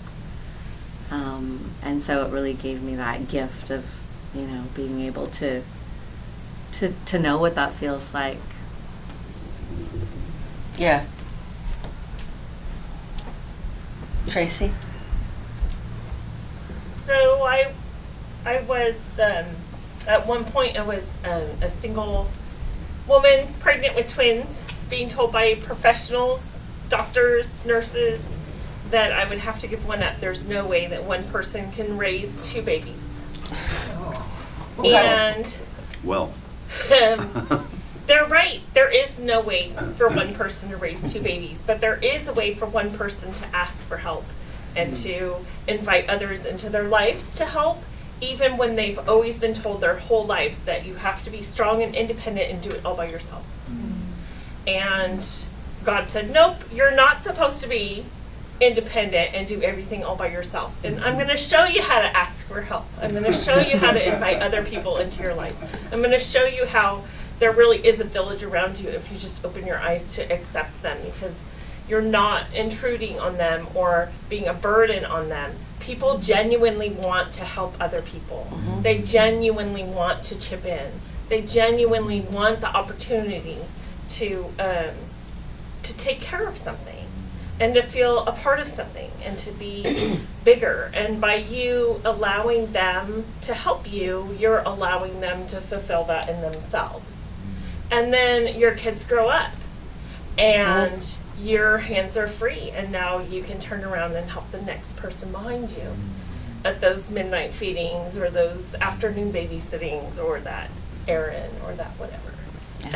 Um, and so it really gave me that gift of, you know, being able to to to know what that feels like. Yeah. Tracy? So I, I was um, at one point I was um, a single woman pregnant with twins, being told by professionals, doctors, nurses, that I would have to give one up. There's no way that one person can raise two babies. And Well, um, they're right. There is no way for one person to raise two babies, but there is a way for one person to ask for help and to invite others into their lives to help, even when they've always been told their whole lives that you have to be strong and independent and do it all by yourself. And God said, Nope, you're not supposed to be independent and do everything all by yourself. And I'm going to show you how to ask for help. I'm going to show you how to invite other people into your life. I'm going to show you how there really is a village around you if you just open your eyes to accept them because you're not intruding on them or being a burden on them. People genuinely want to help other people. They genuinely want to chip in. They genuinely want the opportunity to um, to take care of something and to feel a part of something and to be bigger. And by you allowing them to help you, you're allowing them to fulfill that in themselves. And then your kids grow up and your hands are free, and now you can turn around and help the next person behind you mm-hmm. at those midnight feedings or those afternoon babysittings or that errand or that whatever.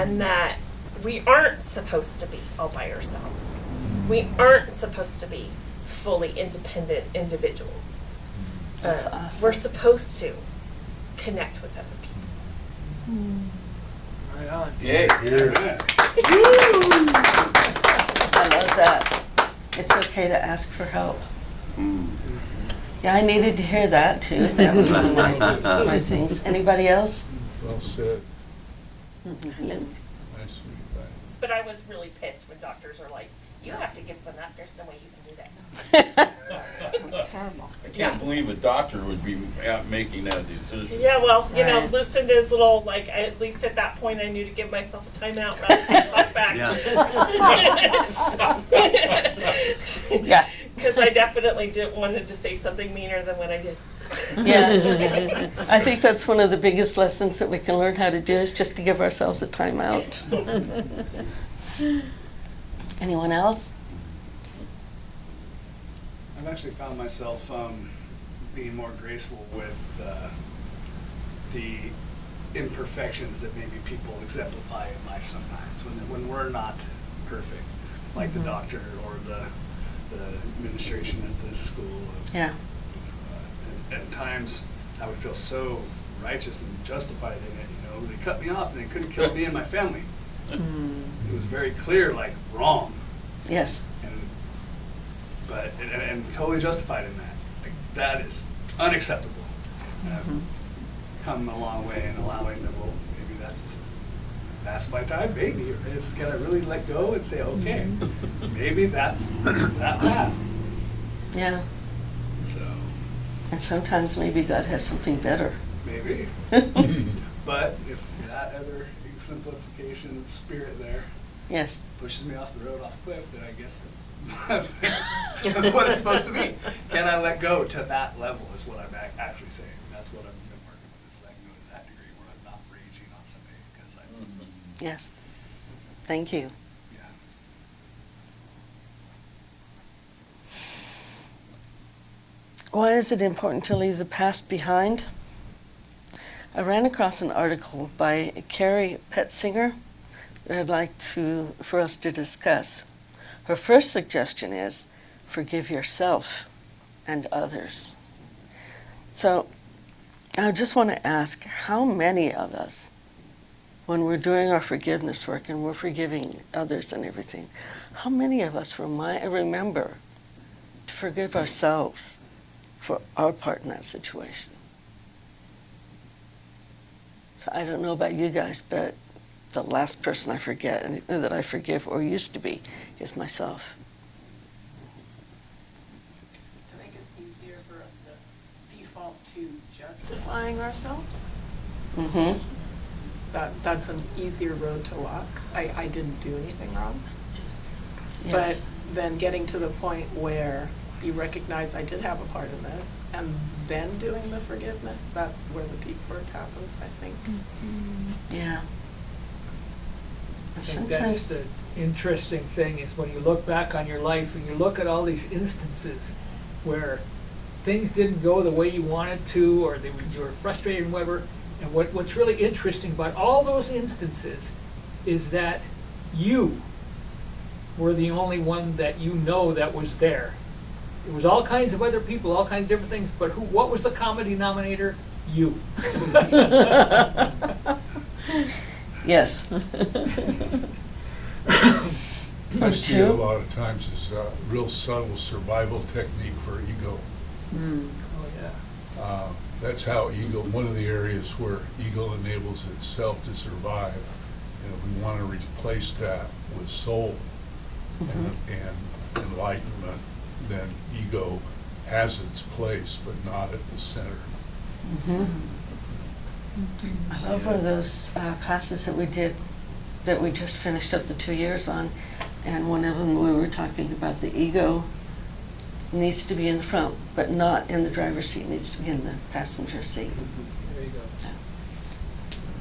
And that we aren't supposed to be all by ourselves. We aren't supposed to be fully independent individuals. That's Uh, awesome. We're supposed to connect with other people. Right on. yay. I love that. It's okay to ask for help. Mm. Yeah, I needed to hear that too. That was one of my, my things. Anybody else? Well said. Hello. Nice feedback. But I was really pissed when doctors are like, you have to give them up, there's no way you can do that. I can't believe a doctor would be out making that decision. Yeah, well, you know, Right. Lucinda's little, like, at least at that point, I knew to give myself a timeout rather than talk back. Yeah. Because I definitely didn't wanted to say something meaner than what I did. Yes. I think that's one of the biggest lessons that we can learn how to do is just to give ourselves a time out. Anyone else? I've actually found myself um, being more graceful with uh, the imperfections that maybe people exemplify in life sometimes when, when we're not perfect, like the doctor or the, the administration at the school. Yeah. At, times, I would feel so righteous and justified in it. You know, they cut me off and they couldn't kill me and my family. Mm. It was very clear, like wrong Yes. and but and, and, totally justified in that. Like, that is unacceptable. And I've mm-hmm. come a long way in allowing them. Well, maybe that's that's my time. Maybe it's gotta really let go and say, okay, mm-hmm. maybe that's that path. Yeah. So And sometimes maybe God has something better. maybe. but if that other simplification of spirit there Yes. pushes me off the road, off the cliff, then I guess that's, that's what it's supposed to be. Can I let go to that level is what I'm actually saying. That's what I've been working with, is letting go to that degree where I'm not raging on somebody because I, mm-hmm. Yes. Thank you. yeah. Why is it important to leave the past behind? I ran across an article by Carrie Petzinger that I'd like to, for us to discuss. Her first suggestion is forgive yourself and others. So I just want to ask how many of us, when we're doing our forgiveness work and we're forgiving others and everything, how many of us remind, remember to forgive ourselves for our part in that situation. So I don't know about you guys, but the last person I forget and that I forgive or used to be is myself. I think it's easier for us to default to justifying ourselves. Mm-hmm. That, that's an easier road to walk. I, I didn't do anything wrong. Yes. But then getting to the point where you recognize I did have a part in this, and then doing the forgiveness, that's where the peak work happens, I think. Mm-hmm. Yeah. I think that's Sometimes, the interesting thing is when you look back on your life and you look at all these instances where things didn't go the way you wanted to, or they, were- you were frustrated and whatever. And what, what's really interesting about all those instances is that you were the only one that you know that was there. It was all kinds of other people, all kinds of different things, but who, what was the common denominator? You. yes. I see it a lot of times as a real subtle survival technique for ego. Mm. Oh, yeah. Uh, That's how ego, one of the areas where ego enables itself to survive. And if we want to replace that with soul and and enlightenment, then ego has its place, but not at the center. I love one of those uh, classes that we did, that we just finished up the two years on, and one of them we were talking about the ego needs to be in the front, but not in the driver's seat, needs to be in the passenger seat. There you go.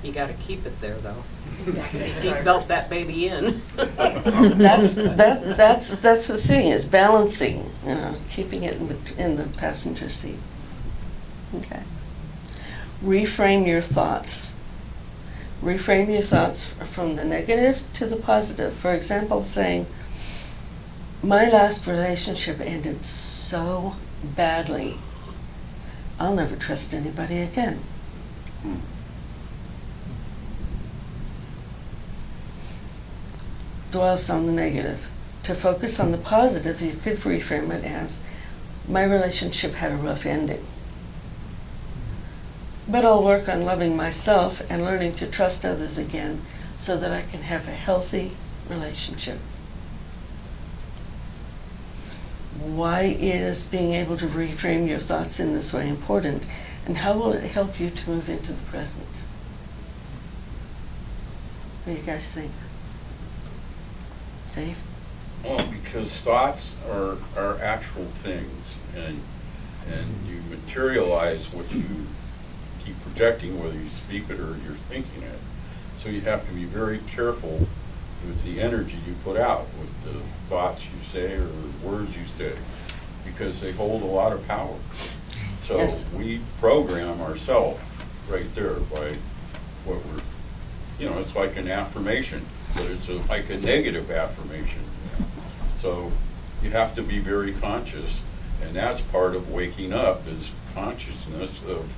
You gotta keep it there, though. Seatbelt that baby in. That's, that, that's, that's the thing, is balancing, you know, keeping it in the, in the passenger seat. Okay. Reframe your thoughts. Reframe your thoughts from the negative to the positive. For example, saying, my last relationship ended so badly. I'll never trust anybody again. Hmm. Dwells on the negative. To focus on the positive, you could reframe it as my relationship had a rough ending. But I'll work on loving myself and learning to trust others again so that I can have a healthy relationship. Why is being able to reframe your thoughts in this way important? And how will it help you to move into the present? What do you guys think? Dave? Well, because thoughts are, are actual things, and, and you materialize what you keep projecting, whether you speak it or you're thinking it. So you have to be very careful with the energy you put out, with the thoughts you say or words you say, because they hold a lot of power. So Yes. we program ourselves right there by what we're, you know, it's like an affirmation, but it's a, like a negative affirmation. So you have to be very conscious, and that's part of waking up is consciousness of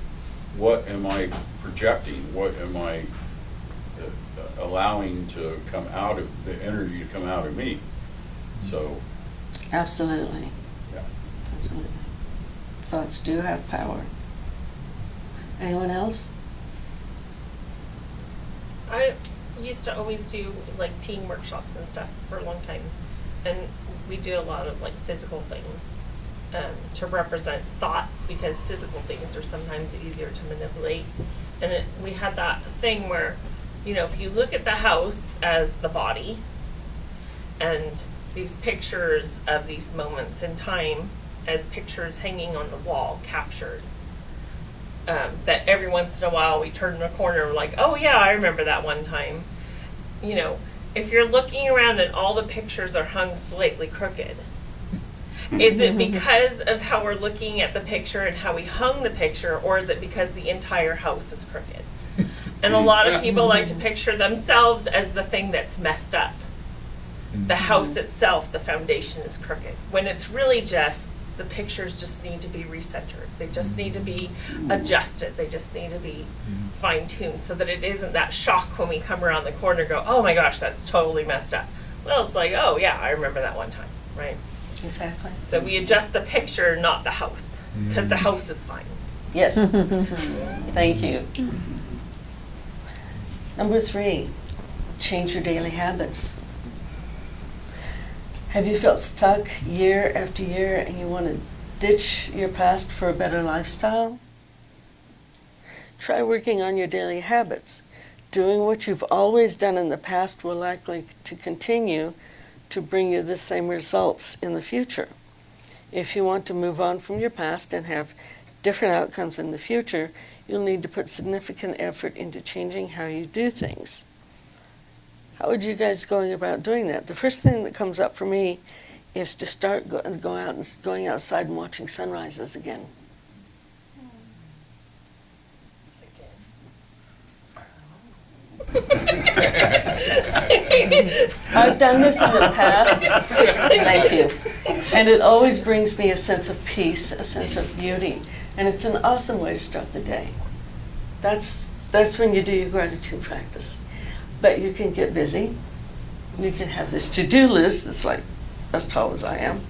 what am I projecting, what am I uh, allowing to come out of, the energy to come out of me. So, Absolutely. yeah. Absolutely. Thoughts do have power. Anyone else? I used to always do like team workshops and stuff for a long time, and we do a lot of like physical things um, to represent thoughts because physical things are sometimes easier to manipulate. And it, we had that thing where, you know, if you look at the house as the body, and these pictures of these moments in time as pictures hanging on the wall captured um, that every once in a while we turn a corner and we're like, oh yeah, I remember that one time. You know, if you're looking around and all the pictures are hung slightly crooked, is it because of how we're looking at the picture and how we hung the picture, or is it because the entire house is crooked? And a lot of people like to picture themselves as the thing that's messed up. The house itself, the foundation is crooked, when it's really just the pictures just need to be recentered. They just mm-hmm. need to be adjusted. They just need to be mm-hmm. fine tuned so that it isn't that shock when we come around the corner and go, oh my gosh, that's totally messed up. Well, it's like, oh yeah, I remember that one time, right? Exactly. So we adjust the picture, not the house, because the mm-hmm. house is fine. Yes. Thank you. Number three, change your daily habits. Have you felt stuck year after year and you want to ditch your past for a better lifestyle? Try working on your daily habits. Doing what you've always done in the past will likely to continue to bring you the same results in the future. If you want to move on from your past and have different outcomes in the future, you'll need to put significant effort into changing how you do things. How would you guys going about doing that? The first thing that comes up for me is to start go, going out and going outside and watching sunrises again. I've done this in the past. Thank you. And it always brings me a sense of peace, a sense of beauty, and it's an awesome way to start the day. That's that's when you do your gratitude practice. But you can get busy. You can have this to-do list that's like as tall as I am.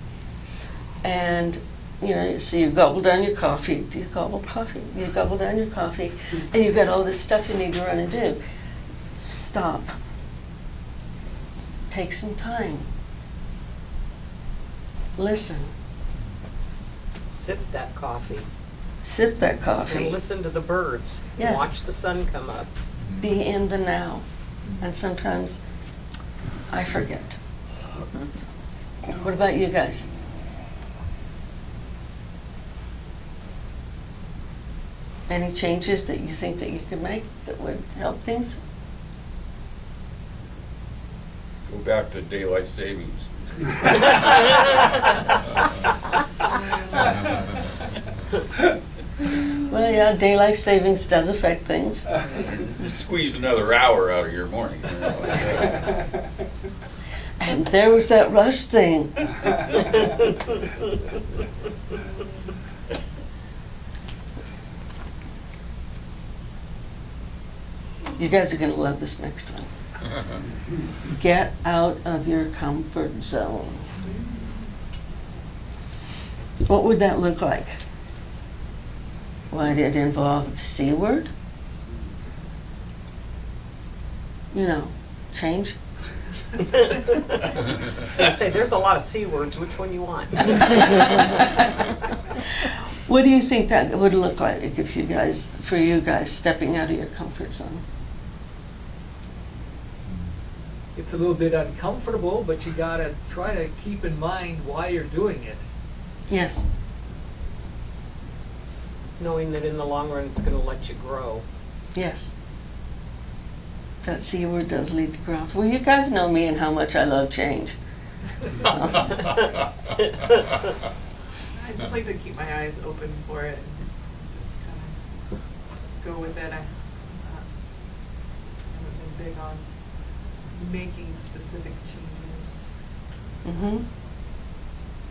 And you know, so you gobble down your coffee. Do you gobble coffee? You gobble down your coffee, and you've got all this stuff you need to run and do. Stop. Take some time. Listen. Sip that coffee Sip that coffee. and listen to the birds. and Yes. Watch the sun come up. Be in the now. And sometimes I forget. What about you guys? Any changes that you think that you could make that would help things? Go back to daylight savings. Well, yeah, daylight savings does affect things. Squeeze another hour out of your morning. you know. And there was that rush thing. You guys are gonna love this next one. Get out of your comfort zone. What would that look like? Would it involve the C word? You know, change? I was gonna say, there's a lot of C words, which one you want? What do you think that would look like if you guys, for you guys, stepping out of your comfort zone? It's a little bit uncomfortable, but you gotta try to keep in mind why you're doing it. Yes. Knowing that in the long run, it's gonna let you grow. Yes. That C word does lead to growth. Well, you guys know me and how much I love change. I just like to keep my eyes open for it and just kind of go with it. I uh, haven't been big on making specific changes, Mm-hmm.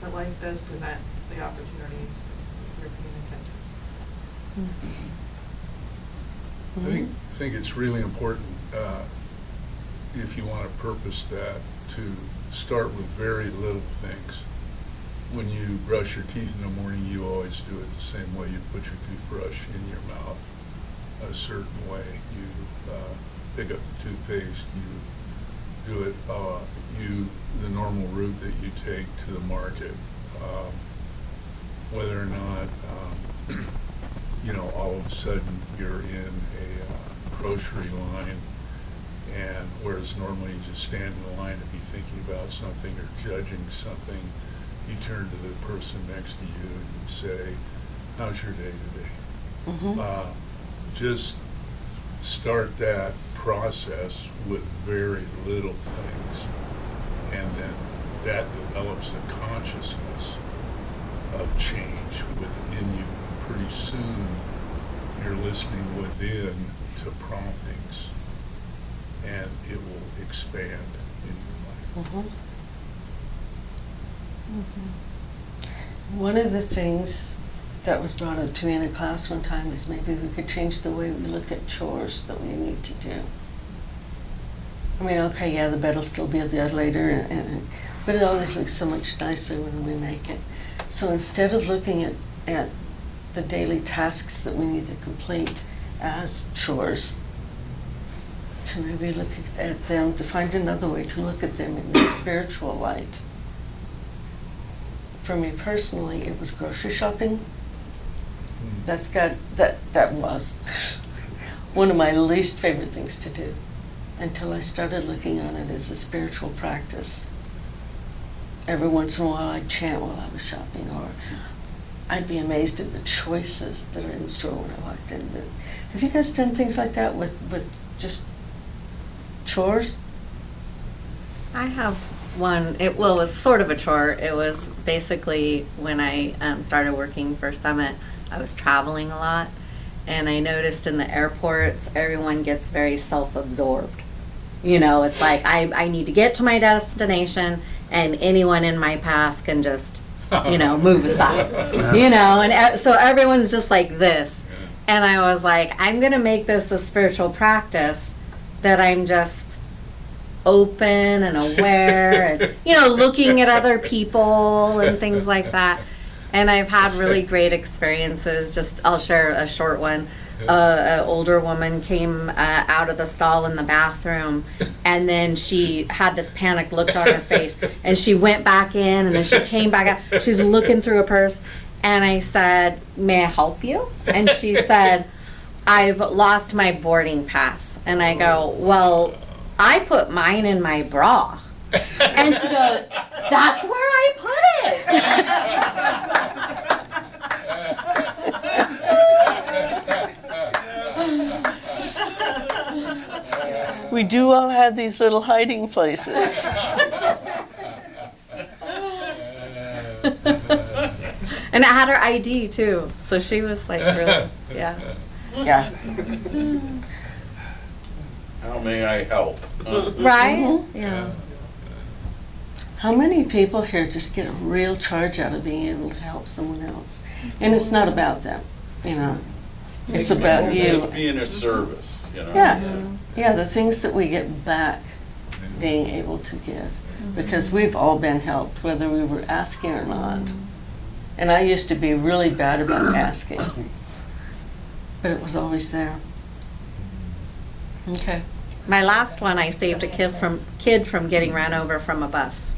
but life does present the opportunities if you're paying attention. I think, think it's really important, uh, if you want to purpose that, to start with very little things. When you brush your teeth in the morning, you always do it the same way. You put your toothbrush in your mouth a certain way. You uh, pick up the toothpaste, you do it, uh, you, the normal route that you take to the market. Um, Whether or not, um, you know, all of a sudden you're in a uh, grocery line and whereas normally you just stand in the line to be thinking about something or judging something, you turn to the person next to you and you say, how's your day today? Mm-hmm. Uh, Just start that process with very little things. And then that develops a consciousness of change within you. Pretty soon, you're listening within to promptings, and it will expand in your life. Mm-hmm. One of the things that was brought up to me in a class one time is maybe we could change the way we look at chores that we need to do. I mean, okay, yeah, the bed will still be there later, and, and, but it always looks so much nicer when we make it. So instead of looking at, at the daily tasks that we need to complete as chores, to maybe look at them, to find another way to look at them in the spiritual light. For me personally, it was grocery shopping. Hmm. That's got that that was one of my least favorite things to do until I started looking on it as a spiritual practice. Every once in a while I'd chant while I was shopping or I'd be amazed at the choices that are in the store when I walked in. But have you guys done things like that with, with just chores? I have one. It well, it was sort of a chore. It was basically when I um, started working for Summit, I was traveling a lot, and I noticed in the airports everyone gets very self-absorbed. You know, it's like I I need to get to my destination, and anyone in my path can just you know move aside. you know, and e- so everyone's just like this. And I was like, I'm gonna make this a spiritual practice that I'm just open and aware and you know looking at other people and things like that and i've had really great experiences just i'll share a short one uh, an older woman came uh, out of the stall in the bathroom and then she had this panicked look on her face and she went back in and then she came back out she's looking through a purse and i said may i help you and she said I've lost my boarding pass. And I go, Well, I put mine in my bra. And she goes, That's where I We do all have these little hiding places. and it had her ID too. So she was like, really, yeah. Yeah. How may I help? Huh? Right? Mm-hmm. Yeah. How many people here just get a real charge out of being able to help someone else? And it's not about them, you know. It's about It's you. being a service, you know. Yeah. Yeah, the things that we get back being able to give. Mm-hmm. Because we've all been helped, whether we were asking or not. Mm-hmm. And I used to be really bad about asking. But it was always there. Okay. My last one, I saved a kiss from kid from getting ran over from a bus.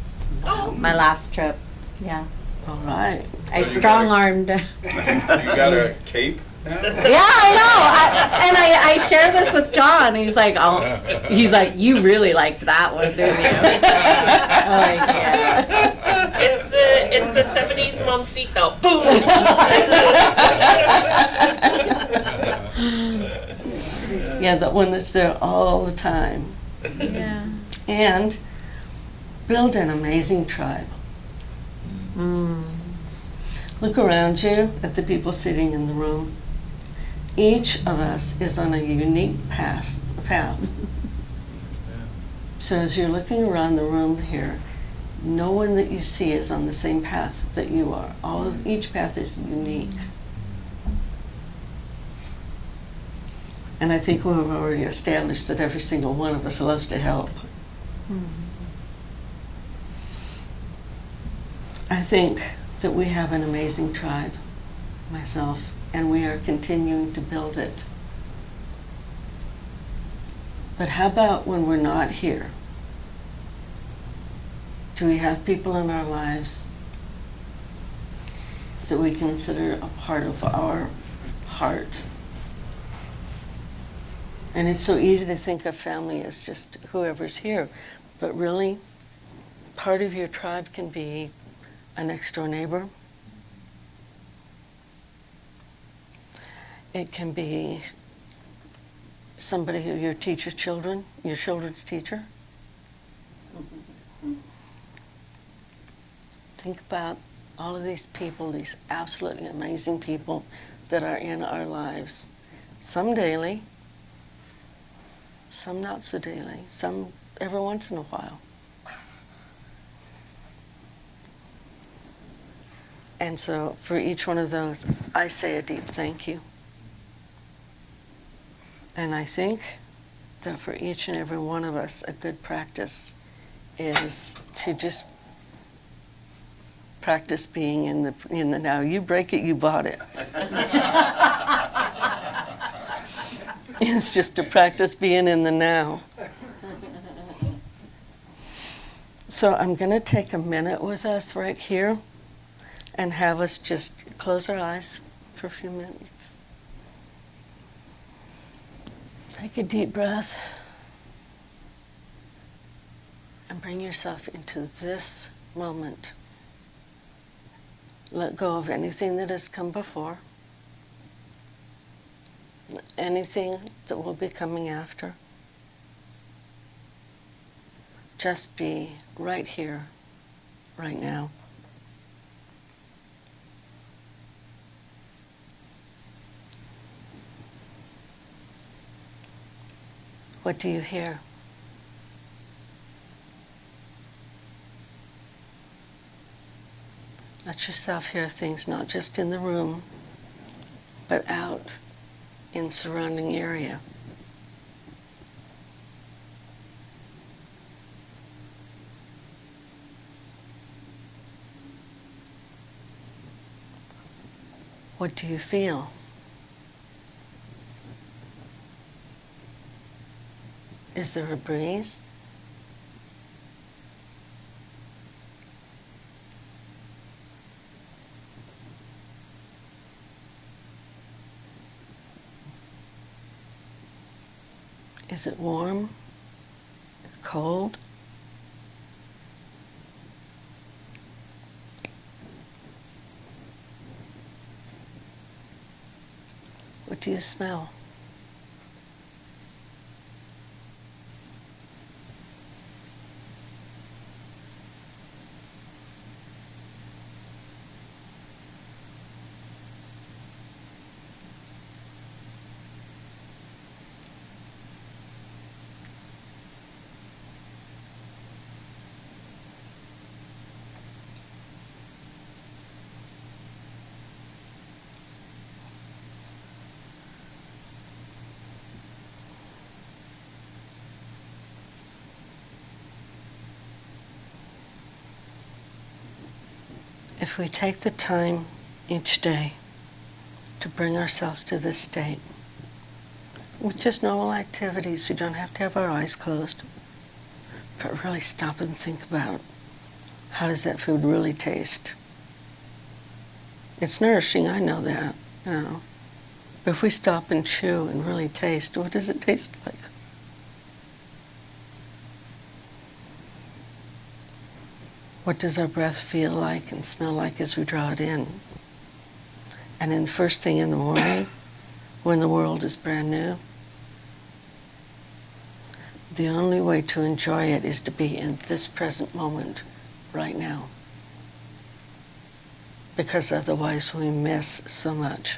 Oh. My last trip. Yeah. All right. I So you strong gotta- armed. You got a cape now? Yeah, I know. I, and I, I share this with John. He's like, oh, he's like, you really liked that one, didn't you? I'm like, yeah. It's the it's the '70s mom seatbelt. Boom. Yeah, that one that's there all the time. Yeah. And build an amazing tribe. Mm. Look around you at the people sitting in the room. Each of us is on a unique path. path. So as you're looking around the room here, no one that you see is on the same path that you are. All of each path is unique. And I think we've already established that every single one of us loves to help. Mm-hmm. I think that we have an amazing tribe, myself, and we are continuing to build it. But how about when we're not here? Do we have people in our lives that we consider a part of our heart? And it's so easy to think of family as just whoever's here, but really, part of your tribe can be a next door neighbor. It can be somebody who your teacher's children, your children's teacher. Think about all of these people, these absolutely amazing people that are in our lives. Some daily, some not so daily, some every once in a while. And so for each one of those, I say a deep thank you. And I think that for each and every one of us, a good practice is to just practice being in the in the now. You break it, you bought it. it's just to practice being in the now. So I'm going to take a minute with us right here and have us just close our eyes for a few minutes. Take a deep breath and bring yourself into this moment. Let go of anything that has come before, anything that will be coming after. just be right here, right now. What do you hear? Let yourself hear things not just in the room, but out in surrounding area. What do you feel? Is there a breeze? Is it warm? Cold? What do you smell? If we take the time each day to bring ourselves to this state, with just normal activities, we don't have to have our eyes closed, but really stop and think about how does that food really taste? It's nourishing, I know that, you know. But if we stop and chew and really taste, what does it taste like? What does our breath feel like and smell like as we draw it in? And then first thing in the morning, when the world is brand new, the only way to enjoy it is to be in this present moment right now. Because otherwise we miss so much.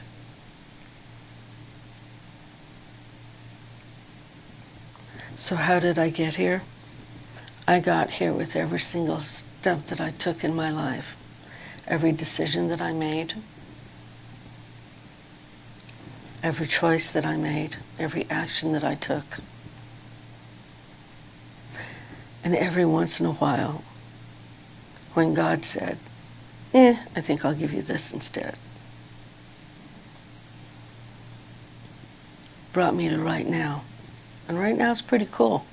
So, how did I get here? I got here with every single step that I took in my life, every decision that I made, every choice that I made, every action that I took. And every once in a while, when God said, Eh, I think I'll give you this instead, brought me to right now. And right now is pretty cool.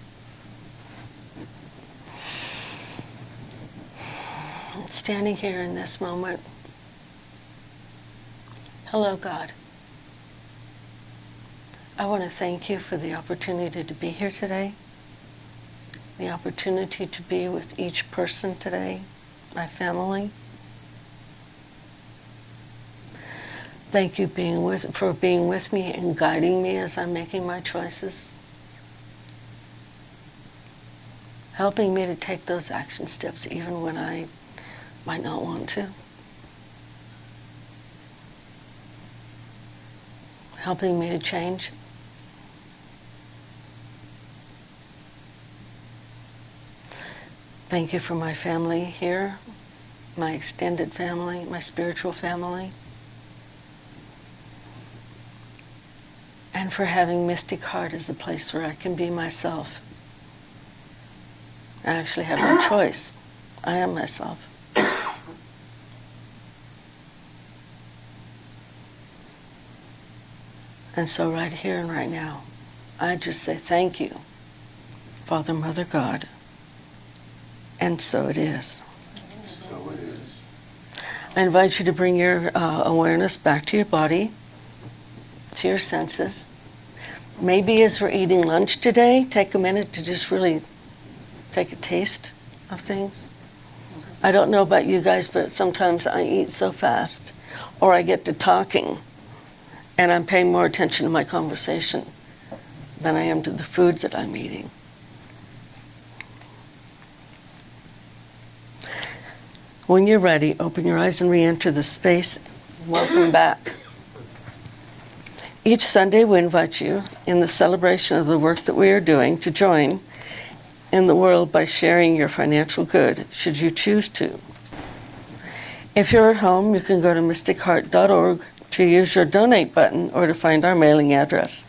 Standing here in this moment. Hello, God. I want to thank you for the opportunity to be here today, the opportunity to be with each person today, my family. Thank you being with, for being with me and guiding me as I'm making my choices. Helping me to take those action steps even when I might not want to. Helping me to change. Thank you for my family here, my extended family, my spiritual family. And for having Mystic Heart as a place where I can be myself. I actually have no choice. I am myself. And so, right here and right now, I just say thank you, Father, Mother, God. And so it is. So it is. I invite you to bring your uh, awareness back to your body, to your senses. Maybe as we're eating lunch today, take a minute to just really take a taste of things. I don't know about you guys, but sometimes I eat so fast, or I get to talking, and I'm paying more attention to my conversation than I am to the foods that I'm eating. When you're ready, open your eyes and re enter the space. Welcome back. Each Sunday, we invite you in the celebration of the work that we are doing to join in the world by sharing your financial good, should you choose to. If you're at home, you can go to mysticheart.org to use your donate button or to find our mailing address.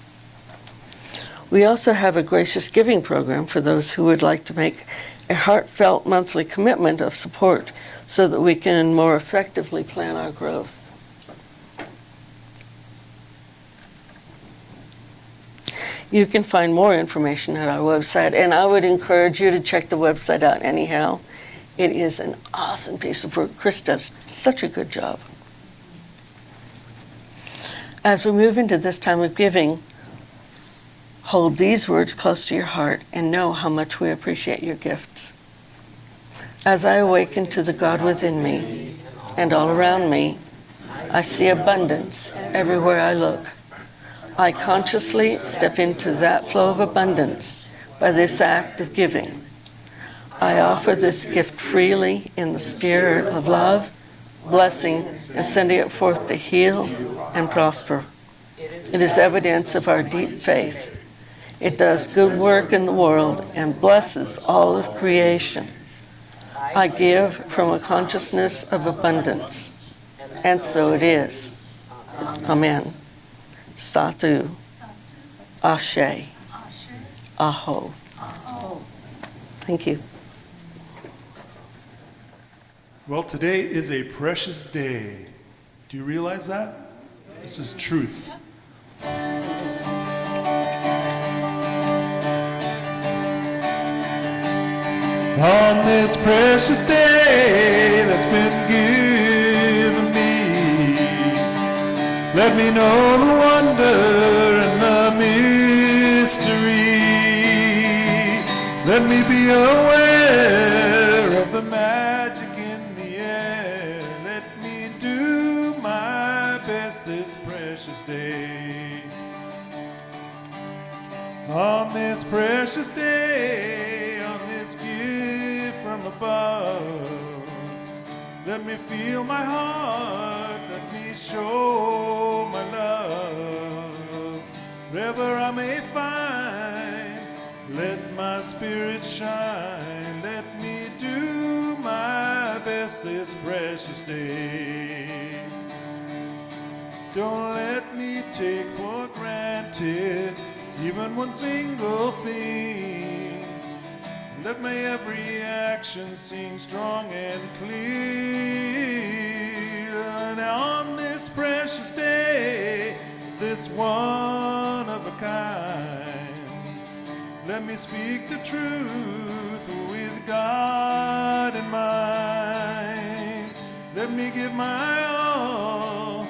We also have a gracious giving program for those who would like to make a heartfelt monthly commitment of support so that we can more effectively plan our growth. You can find more information at our website, and I would encourage you to check the website out anyhow. It is an awesome piece of work. Chris does such a good job. As we move into this time of giving, hold these words close to your heart and know how much we appreciate your gifts. As I awaken to the God within me and all around me, I see abundance everywhere I look. I consciously step into that flow of abundance by this act of giving. I offer this gift freely in the spirit of love, blessing, and sending it forth to heal and prosper. It is evidence of our deep faith. It does good work in the world and blesses all of creation. I give from a consciousness of abundance, and so it is. Amen. Satu, Ashe, Aho. Thank you. Well, today is a precious day. Do you realize that? This is truth. On this precious day that's been given me, let me know the wonder and the mystery. Let me be aware On this precious day, on this gift from above, let me feel my heart, let me show my love. Wherever I may find, let my spirit shine. Let me do my best this precious day. Don't let me take for granted even one single thing. Let my every action seem strong and clear. And on this precious day, this one of a kind, let me speak the truth with God in mind. Let me give my all,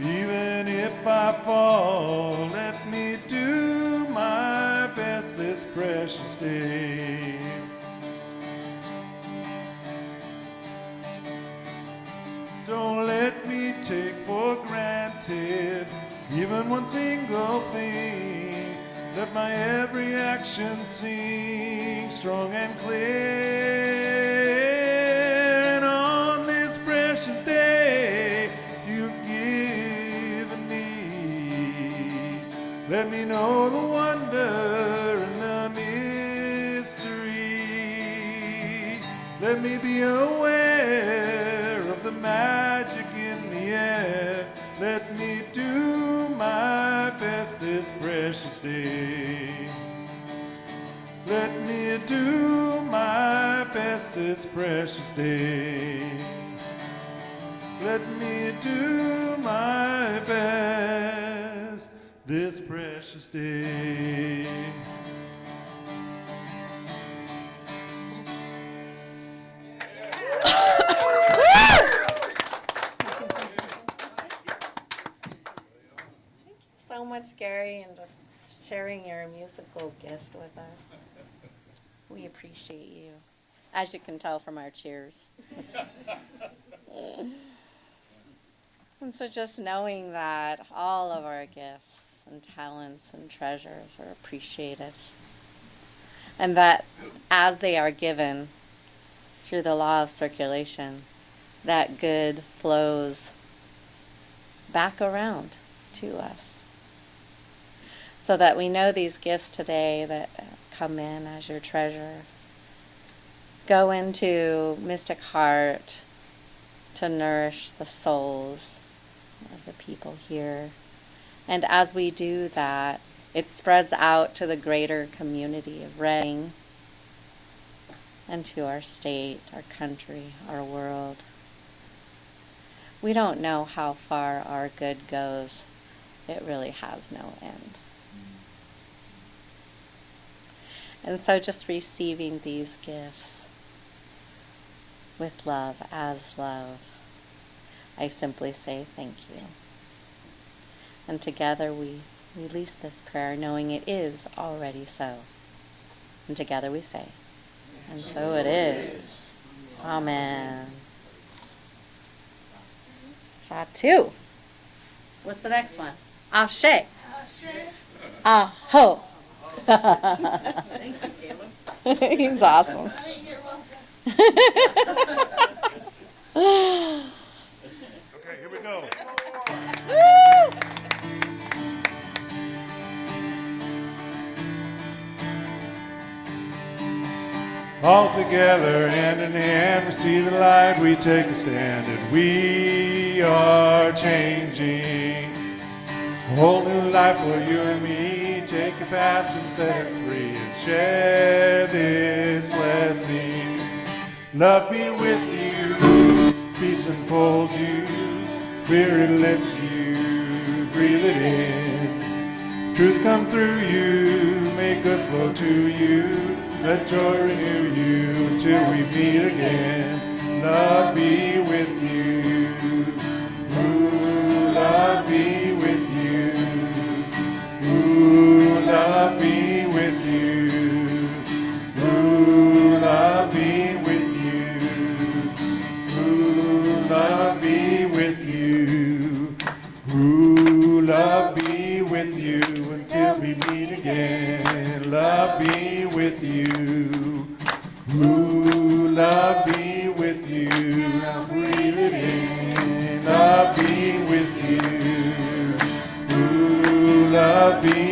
even if I fall. Let this precious day. Don't let me take for granted even one single thing. Let my every action sing strong and clear. And on this precious day you've given me, let me know the wonder Let me be aware of the magic in the air. Let me do my best this precious day. Let me do my best this precious day. Let me do my best this precious day. So much, Gary, and just sharing your musical gift with us. We appreciate you, as you can tell from our cheers. and so, just knowing that all of our gifts and talents and treasures are appreciated, and that as they are given through the law of circulation, that good flows back around to us. So that we know these gifts today that come in as your treasure go into Mystic Heart to nourish the souls of the people here. And as we do that, it spreads out to the greater community of Reading and to our state, our country, our world. We don't know how far our good goes. It really has no end. And so just receiving these gifts with love as love, I simply say thank you. And together we release this prayer knowing it is already so. And together we say, and so it is. Amen. two What's the next one? Ashe. Aho. Thank you, Caleb. He's awesome. Okay, here we go. All together, hand in hand, we see the light, we take a stand, and we are changing. A whole new life for you and me. Take your past and set it free, and share this blessing. Love be with you, peace enfold you, fear it lift you, breathe it in. Truth come through you, make good flow to you. Let joy renew you till we meet again. Love be with you. Ooh, love be with you. Ooh, love be meet again. Love be with you. Ooh, love be with you. Now breathe it in. Love be with you. Ooh, love be